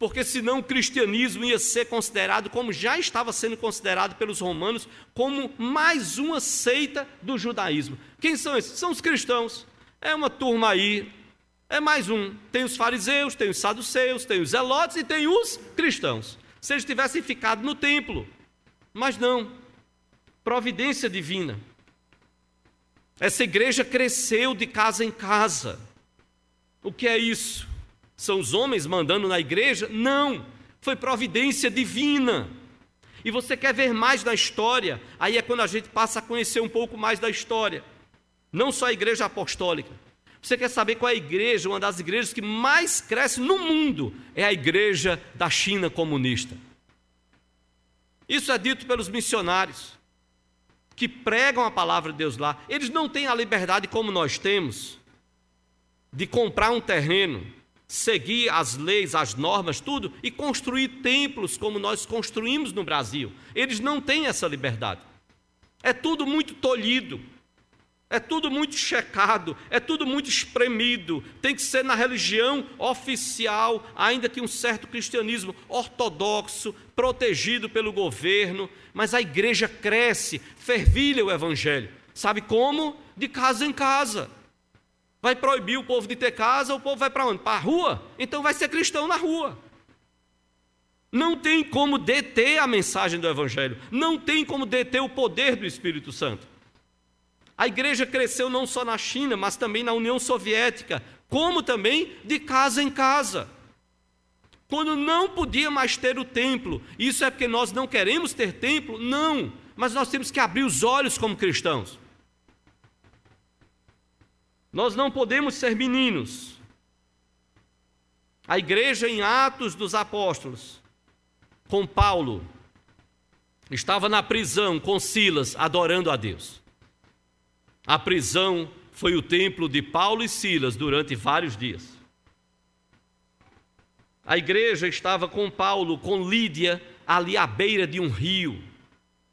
[SPEAKER 1] porque senão o cristianismo ia ser considerado, como já estava sendo considerado pelos romanos, como mais uma seita do judaísmo. Quem são esses? São os cristãos. É uma turma aí, é mais um. Tem os fariseus, tem os saduceus, tem os zelotes e tem os cristãos. Se eles tivessem ficado no templo, mas não. Providência divina. Essa igreja cresceu de casa em casa. O que é isso? São os homens mandando na igreja? Não, foi providência divina. E você quer ver mais da história? Aí é quando a gente passa a conhecer um pouco mais da história. Não só a igreja apostólica. Você quer saber qual é a igreja, uma das igrejas que mais cresce no mundo? É a igreja da China comunista. Isso é dito pelos missionários que pregam a palavra de Deus lá. Eles não têm a liberdade como nós temos de comprar um terreno seguir as leis, as normas, tudo, e construir templos como nós construímos no Brasil. Eles não têm essa liberdade. É tudo muito tolhido, é tudo muito checado, é tudo muito espremido. Tem que ser na religião oficial, ainda que um certo cristianismo ortodoxo, protegido pelo governo, mas a igreja cresce, fervilha o evangelho. Sabe como? De casa em casa. Vai proibir o povo de ter casa, o povo vai para onde? Para a rua? Então vai ser cristão na rua. Não tem como deter a mensagem do Evangelho, não tem como deter o poder do Espírito Santo. A igreja cresceu não só na China, mas também na União Soviética, como também de casa em casa. Quando não podia mais ter o templo, isso é porque nós não queremos ter templo? Não, mas nós temos que abrir os olhos como cristãos. Nós não podemos ser meninos. A igreja em Atos dos Apóstolos, com Paulo, estava na prisão com Silas, adorando a Deus. A prisão foi o templo de Paulo e Silas durante vários dias. A igreja estava com Paulo, com Lídia, ali à beira de um rio.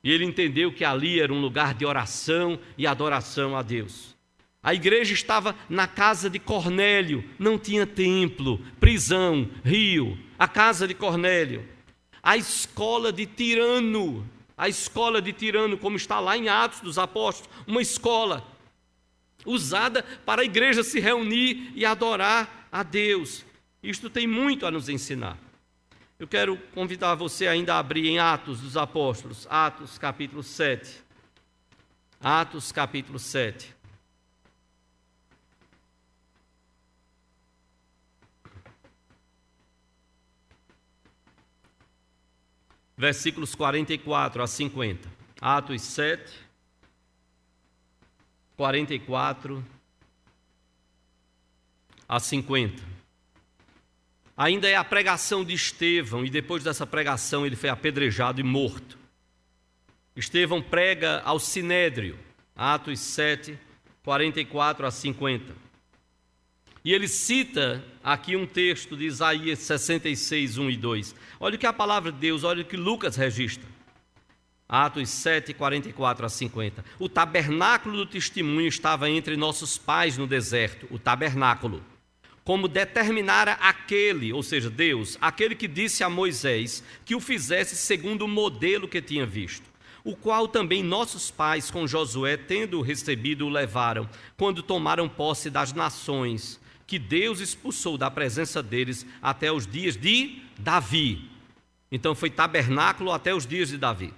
[SPEAKER 1] E ele entendeu que ali era um lugar de oração e adoração a Deus. A igreja estava na casa de Cornélio, não tinha templo, prisão, rio, a casa de Cornélio. A escola de Tirano, a escola de Tirano, como está lá em Atos dos Apóstolos, uma escola usada para a igreja se reunir e adorar a Deus. Isto tem muito a nos ensinar. Eu quero convidar você ainda a abrir em Atos dos Apóstolos, Atos capítulo 7. Atos capítulo 7. Versículos 44 a 50. Atos 7, 44 a 50. Ainda é a pregação de Estevão, e depois dessa pregação ele foi apedrejado e morto. Estevão prega ao Sinédrio, Atos 7, 44 a 50. E ele cita aqui um texto de Isaías 66, 1 e 2. Olha o que a palavra de Deus, olha o que Lucas registra. Atos 7, 44 a 50. O tabernáculo do testemunho estava entre nossos pais no deserto, o tabernáculo como determinara aquele, ou seja, Deus, aquele que disse a Moisés que o fizesse segundo o modelo que tinha visto, o qual também nossos pais com Josué, tendo recebido, o levaram, quando tomaram posse das nações, que Deus expulsou da presença deles até os dias de Davi. Então foi tabernáculo até os dias de Davi.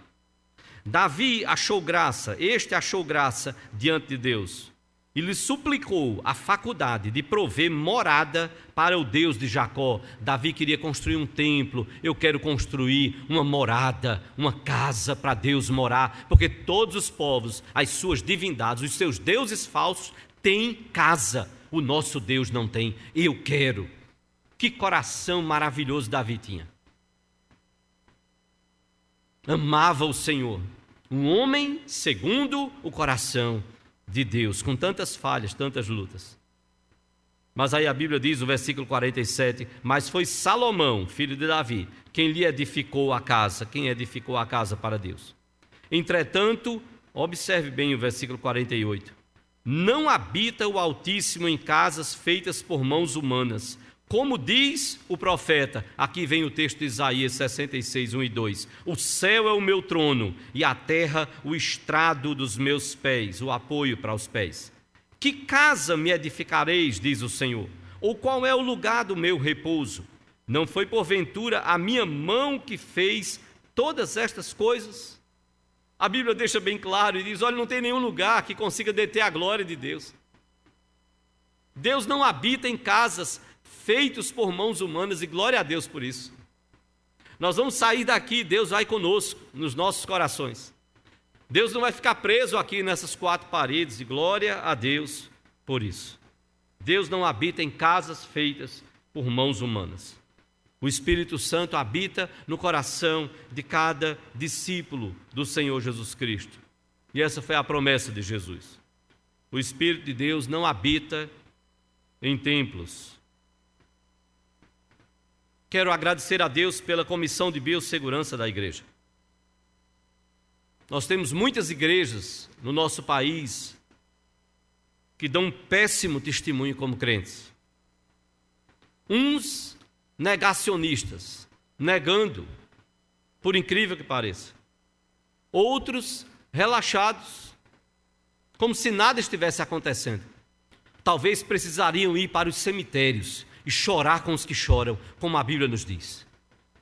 [SPEAKER 1] Davi achou graça, este achou graça diante de Deus e lhe suplicou a faculdade de prover morada para o Deus de Jacó. Davi queria construir um templo, eu quero construir uma morada, uma casa para Deus morar, porque todos os povos, as suas divindades, os seus deuses falsos têm casa, o nosso Deus não tem. Eu quero. Que coração maravilhoso Davi tinha. Amava o Senhor, um homem segundo o coração de Deus, com tantas falhas, tantas lutas. Mas aí a Bíblia diz, no versículo 47, mas foi Salomão, filho de Davi, quem lhe edificou a casa, quem edificou a casa para Deus. Entretanto, observe bem o versículo 48. Não habita o Altíssimo em casas feitas por mãos humanas, como diz o profeta, aqui vem o texto de Isaías 66, 1 e 2: O céu é o meu trono e a terra o estrado dos meus pés, o apoio para os pés. Que casa me edificareis, diz o Senhor? Ou qual é o lugar do meu repouso? Não foi porventura a minha mão que fez todas estas coisas? A Bíblia deixa bem claro e diz: olha, não tem nenhum lugar que consiga deter a glória de Deus. Deus não habita em casas feitos por mãos humanas, e glória a Deus por isso. Nós vamos sair daqui, Deus vai conosco, nos nossos corações. Deus não vai ficar preso aqui nessas quatro paredes, e glória a Deus por isso. Deus não habita em casas feitas por mãos humanas. O Espírito Santo habita no coração de cada discípulo do Senhor Jesus Cristo. E essa foi a promessa de Jesus. O Espírito de Deus não habita em templos, Quero agradecer a Deus pela comissão de biossegurança da igreja. Nós temos muitas igrejas no nosso país que dão um péssimo testemunho como crentes. Uns negacionistas, negando, por incrível que pareça. Outros relaxados, como se nada estivesse acontecendo. Talvez precisariam ir para os cemitérios e chorar com os que choram, como a Bíblia nos diz.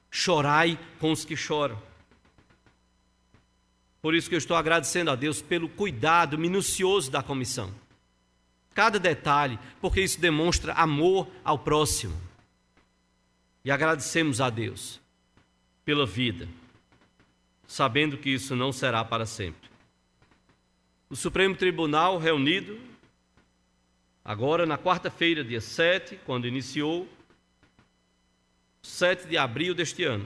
[SPEAKER 1] Chorai com os que choram. Por isso que eu estou agradecendo a Deus pelo cuidado minucioso da comissão. Cada detalhe, porque isso demonstra amor ao próximo. E agradecemos a Deus pela vida, sabendo que isso não será para sempre. O Supremo Tribunal reunido Agora, na quarta-feira, dia 7, quando iniciou, 7 de abril deste ano,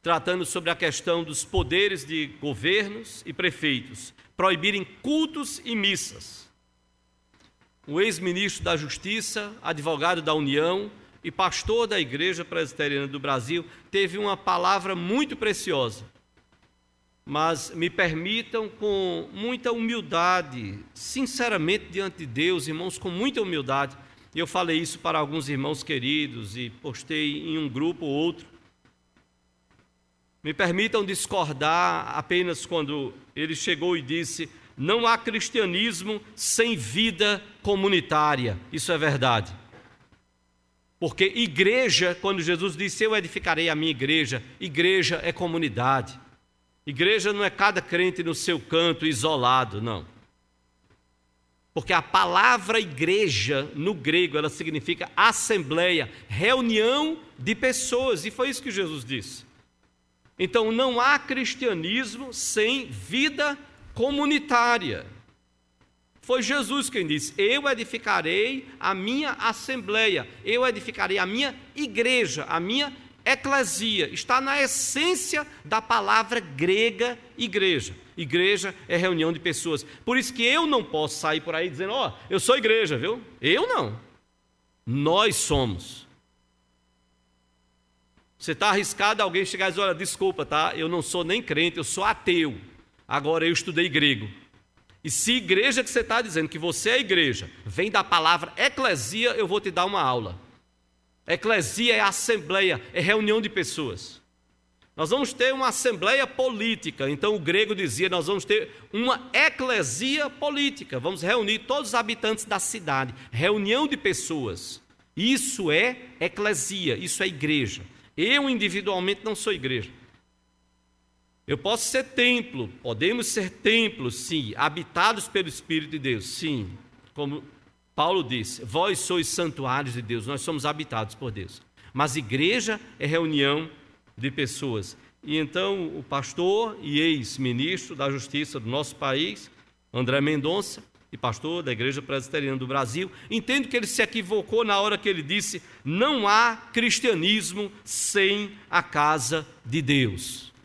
[SPEAKER 1] tratando sobre a questão dos poderes de governos e prefeitos proibirem cultos e missas. O ex-ministro da Justiça, advogado da União e pastor da Igreja Presbiteriana do Brasil teve uma palavra muito preciosa mas me permitam com muita humildade, sinceramente diante de Deus, irmãos, com muita humildade. Eu falei isso para alguns irmãos queridos e postei em um grupo ou outro. Me permitam discordar apenas quando ele chegou e disse: não há cristianismo sem vida comunitária. Isso é verdade. Porque igreja, quando Jesus disse: Eu edificarei a minha igreja, igreja é comunidade. Igreja não é cada crente no seu canto isolado, não. Porque a palavra igreja no grego ela significa assembleia, reunião de pessoas, e foi isso que Jesus disse. Então não há cristianismo sem vida comunitária. Foi Jesus quem disse: Eu edificarei a minha assembleia, eu edificarei a minha igreja, a minha eclesia. Está na essência da palavra grega igreja. Igreja é reunião de pessoas. Por isso que eu não posso sair por aí dizendo: Ó, oh, eu sou igreja, viu? Eu não. Nós somos. Você está arriscado alguém chegar e dizer: Olha, desculpa, tá? Eu não sou nem crente, eu sou ateu. Agora eu estudei grego. E se igreja que você está dizendo que você é igreja, vem da palavra eclesia, eu vou te dar uma aula. Eclesia é assembleia, é reunião de pessoas. Nós vamos ter uma assembleia política. Então o grego dizia: nós vamos ter uma eclesia política. Vamos reunir todos os habitantes da cidade, reunião de pessoas. Isso é eclesia, isso é igreja. Eu individualmente não sou igreja. Eu posso ser templo, podemos ser templos, sim, habitados pelo Espírito de Deus, sim. Como Paulo disse: Vós sois santuários de Deus, nós somos habitados por Deus. Mas igreja é reunião de pessoas. E então o pastor e ex-ministro da Justiça do nosso país, André Mendonça, e pastor da Igreja Presbiteriana do Brasil, entendo que ele se equivocou na hora que ele disse: não há cristianismo sem a casa de Deus.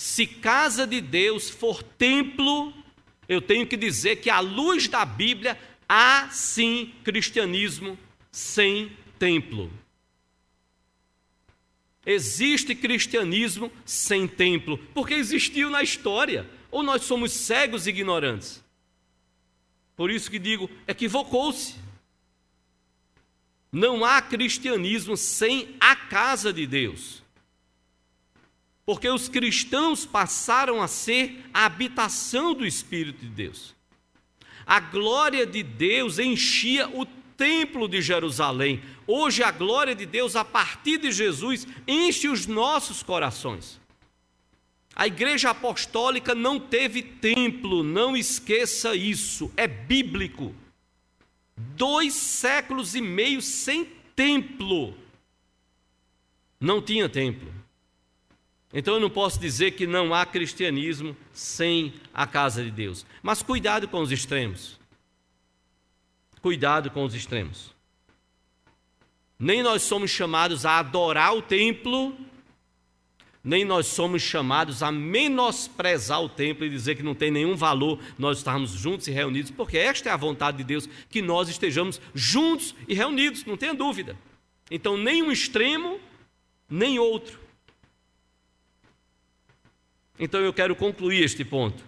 [SPEAKER 1] Se casa de Deus for templo, eu tenho que dizer que, à luz da Bíblia, há sim cristianismo sem templo. Existe cristianismo sem templo, porque existiu na história, ou nós somos cegos e ignorantes? Por isso que digo, equivocou-se. Não há cristianismo sem a casa de Deus. Porque os cristãos passaram a ser a habitação do Espírito de Deus. A glória de Deus enchia o templo de Jerusalém. Hoje a glória de Deus, a partir de Jesus, enche os nossos corações. A igreja apostólica não teve templo, não esqueça isso, é bíblico. Dois séculos e meio sem templo. Não tinha templo. Então eu não posso dizer que não há cristianismo sem a casa de Deus. Mas cuidado com os extremos. Cuidado com os extremos. Nem nós somos chamados a adorar o templo, nem nós somos chamados a menosprezar o templo e dizer que não tem nenhum valor nós estarmos juntos e reunidos, porque esta é a vontade de Deus, que nós estejamos juntos e reunidos, não tenha dúvida. Então, nem um extremo, nem outro. Então, eu quero concluir este ponto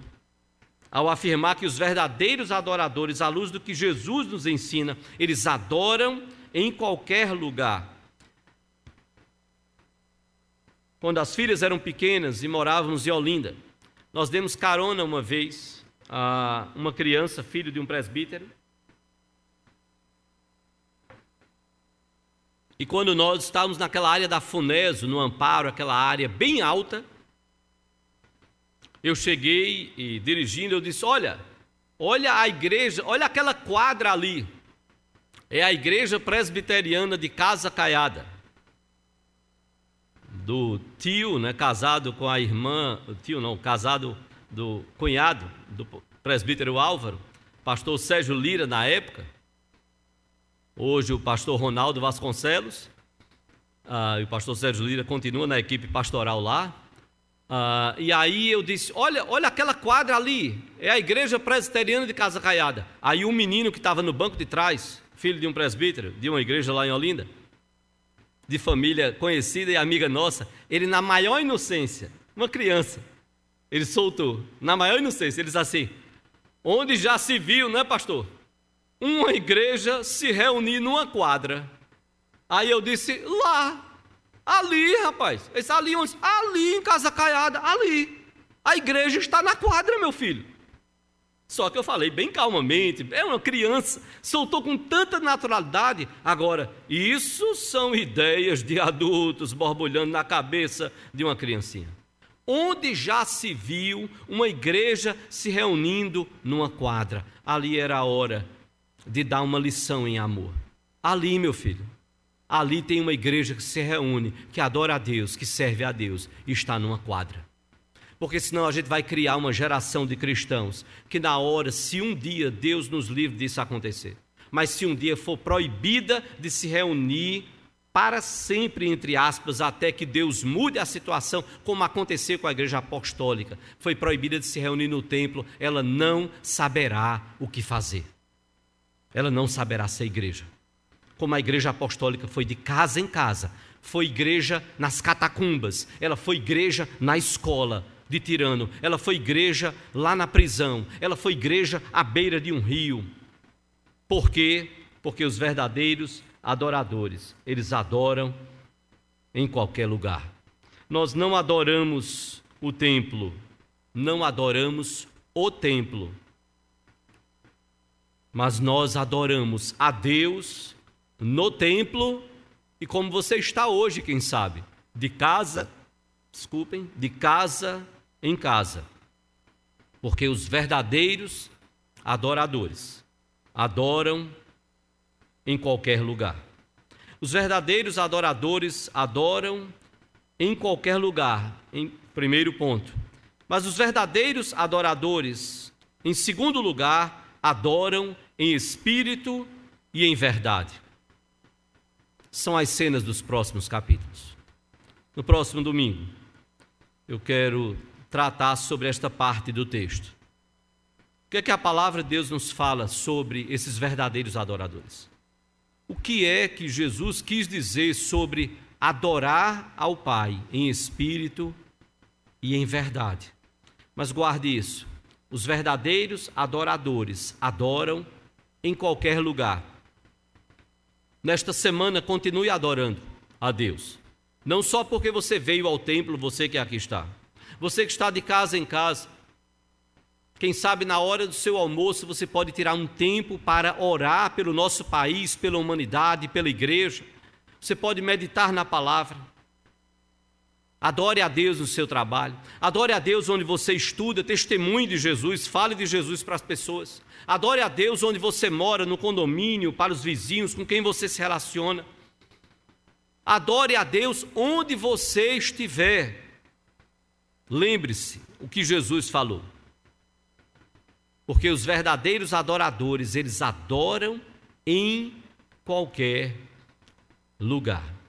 [SPEAKER 1] ao afirmar que os verdadeiros adoradores, à luz do que Jesus nos ensina, eles adoram em qualquer lugar. Quando as filhas eram pequenas e morávamos em Olinda, nós demos carona uma vez a uma criança, filho de um presbítero. E quando nós estávamos naquela área da Funeso, no Amparo, aquela área bem alta, eu cheguei e dirigindo, eu disse: Olha, olha a igreja, olha aquela quadra ali. É a igreja presbiteriana de Casa Caiada. Do tio, né, casado com a irmã, tio não, casado do cunhado do presbítero Álvaro, pastor Sérgio Lira na época. Hoje o pastor Ronaldo Vasconcelos. Ah, e o pastor Sérgio Lira continua na equipe pastoral lá. Uh, e aí eu disse: olha, olha aquela quadra ali, é a igreja presbiteriana de Casa Caiada. Aí um menino que estava no banco de trás, filho de um presbítero, de uma igreja lá em Olinda, de família conhecida e amiga nossa, ele na maior inocência, uma criança, ele soltou, na maior inocência, ele disse assim: onde já se viu, né, pastor? Uma igreja se reunir numa quadra. Aí eu disse: lá, Ali, rapaz. Esse ali onde? Ali em Casa Caiada, ali. A igreja está na quadra, meu filho. Só que eu falei bem calmamente, é uma criança, soltou com tanta naturalidade. Agora, isso são ideias de adultos borbulhando na cabeça de uma criancinha. Onde já se viu uma igreja se reunindo numa quadra? Ali era a hora de dar uma lição em amor. Ali, meu filho, ali tem uma igreja que se reúne, que adora a Deus, que serve a Deus e está numa quadra. porque senão a gente vai criar uma geração de cristãos que, na hora, se um dia Deus nos livre disso acontecer, mas se um dia for proibida de se reunir para sempre, entre aspas, até que Deus mude a situação, como aconteceu com a igreja apostólica. Foi proibida de se reunir no templo, ela não saberá o que fazer. Ela não saberá ser igreja. Como a igreja apostólica foi de casa em casa, foi igreja nas catacumbas, ela foi igreja na escola de tirano, ela foi igreja lá na prisão, ela foi igreja à beira de um rio. Por quê? Porque os verdadeiros adoradores. Eles adoram em qualquer lugar. Nós não adoramos o templo, não adoramos o templo, mas nós adoramos a Deus no templo e como você está hoje, quem sabe, de casa, desculpem, de casa em casa. Porque os verdadeiros adoradores adoram em qualquer lugar. Os verdadeiros adoradores adoram em qualquer lugar, em primeiro ponto. Mas os verdadeiros adoradores, em segundo lugar, adoram em espírito e em verdade. São as cenas dos próximos capítulos. No próximo domingo, eu quero tratar sobre esta parte do texto. O que é que a palavra de Deus nos fala sobre esses verdadeiros adoradores? O que é que Jesus quis dizer sobre adorar ao Pai em espírito e em verdade? Mas guarde isso: os verdadeiros adoradores adoram em qualquer lugar. Nesta semana, continue adorando a Deus. Não só porque você veio ao templo, você que aqui está. Você que está de casa em casa, quem sabe na hora do seu almoço você pode tirar um tempo para orar pelo nosso país, pela humanidade, pela igreja. Você pode meditar na palavra. Adore a Deus no seu trabalho. Adore a Deus onde você estuda, testemunhe de Jesus, fale de Jesus para as pessoas. Adore a Deus onde você mora, no condomínio, para os vizinhos, com quem você se relaciona. Adore a Deus onde você estiver. Lembre-se o que Jesus falou. Porque os verdadeiros adoradores, eles adoram em qualquer lugar.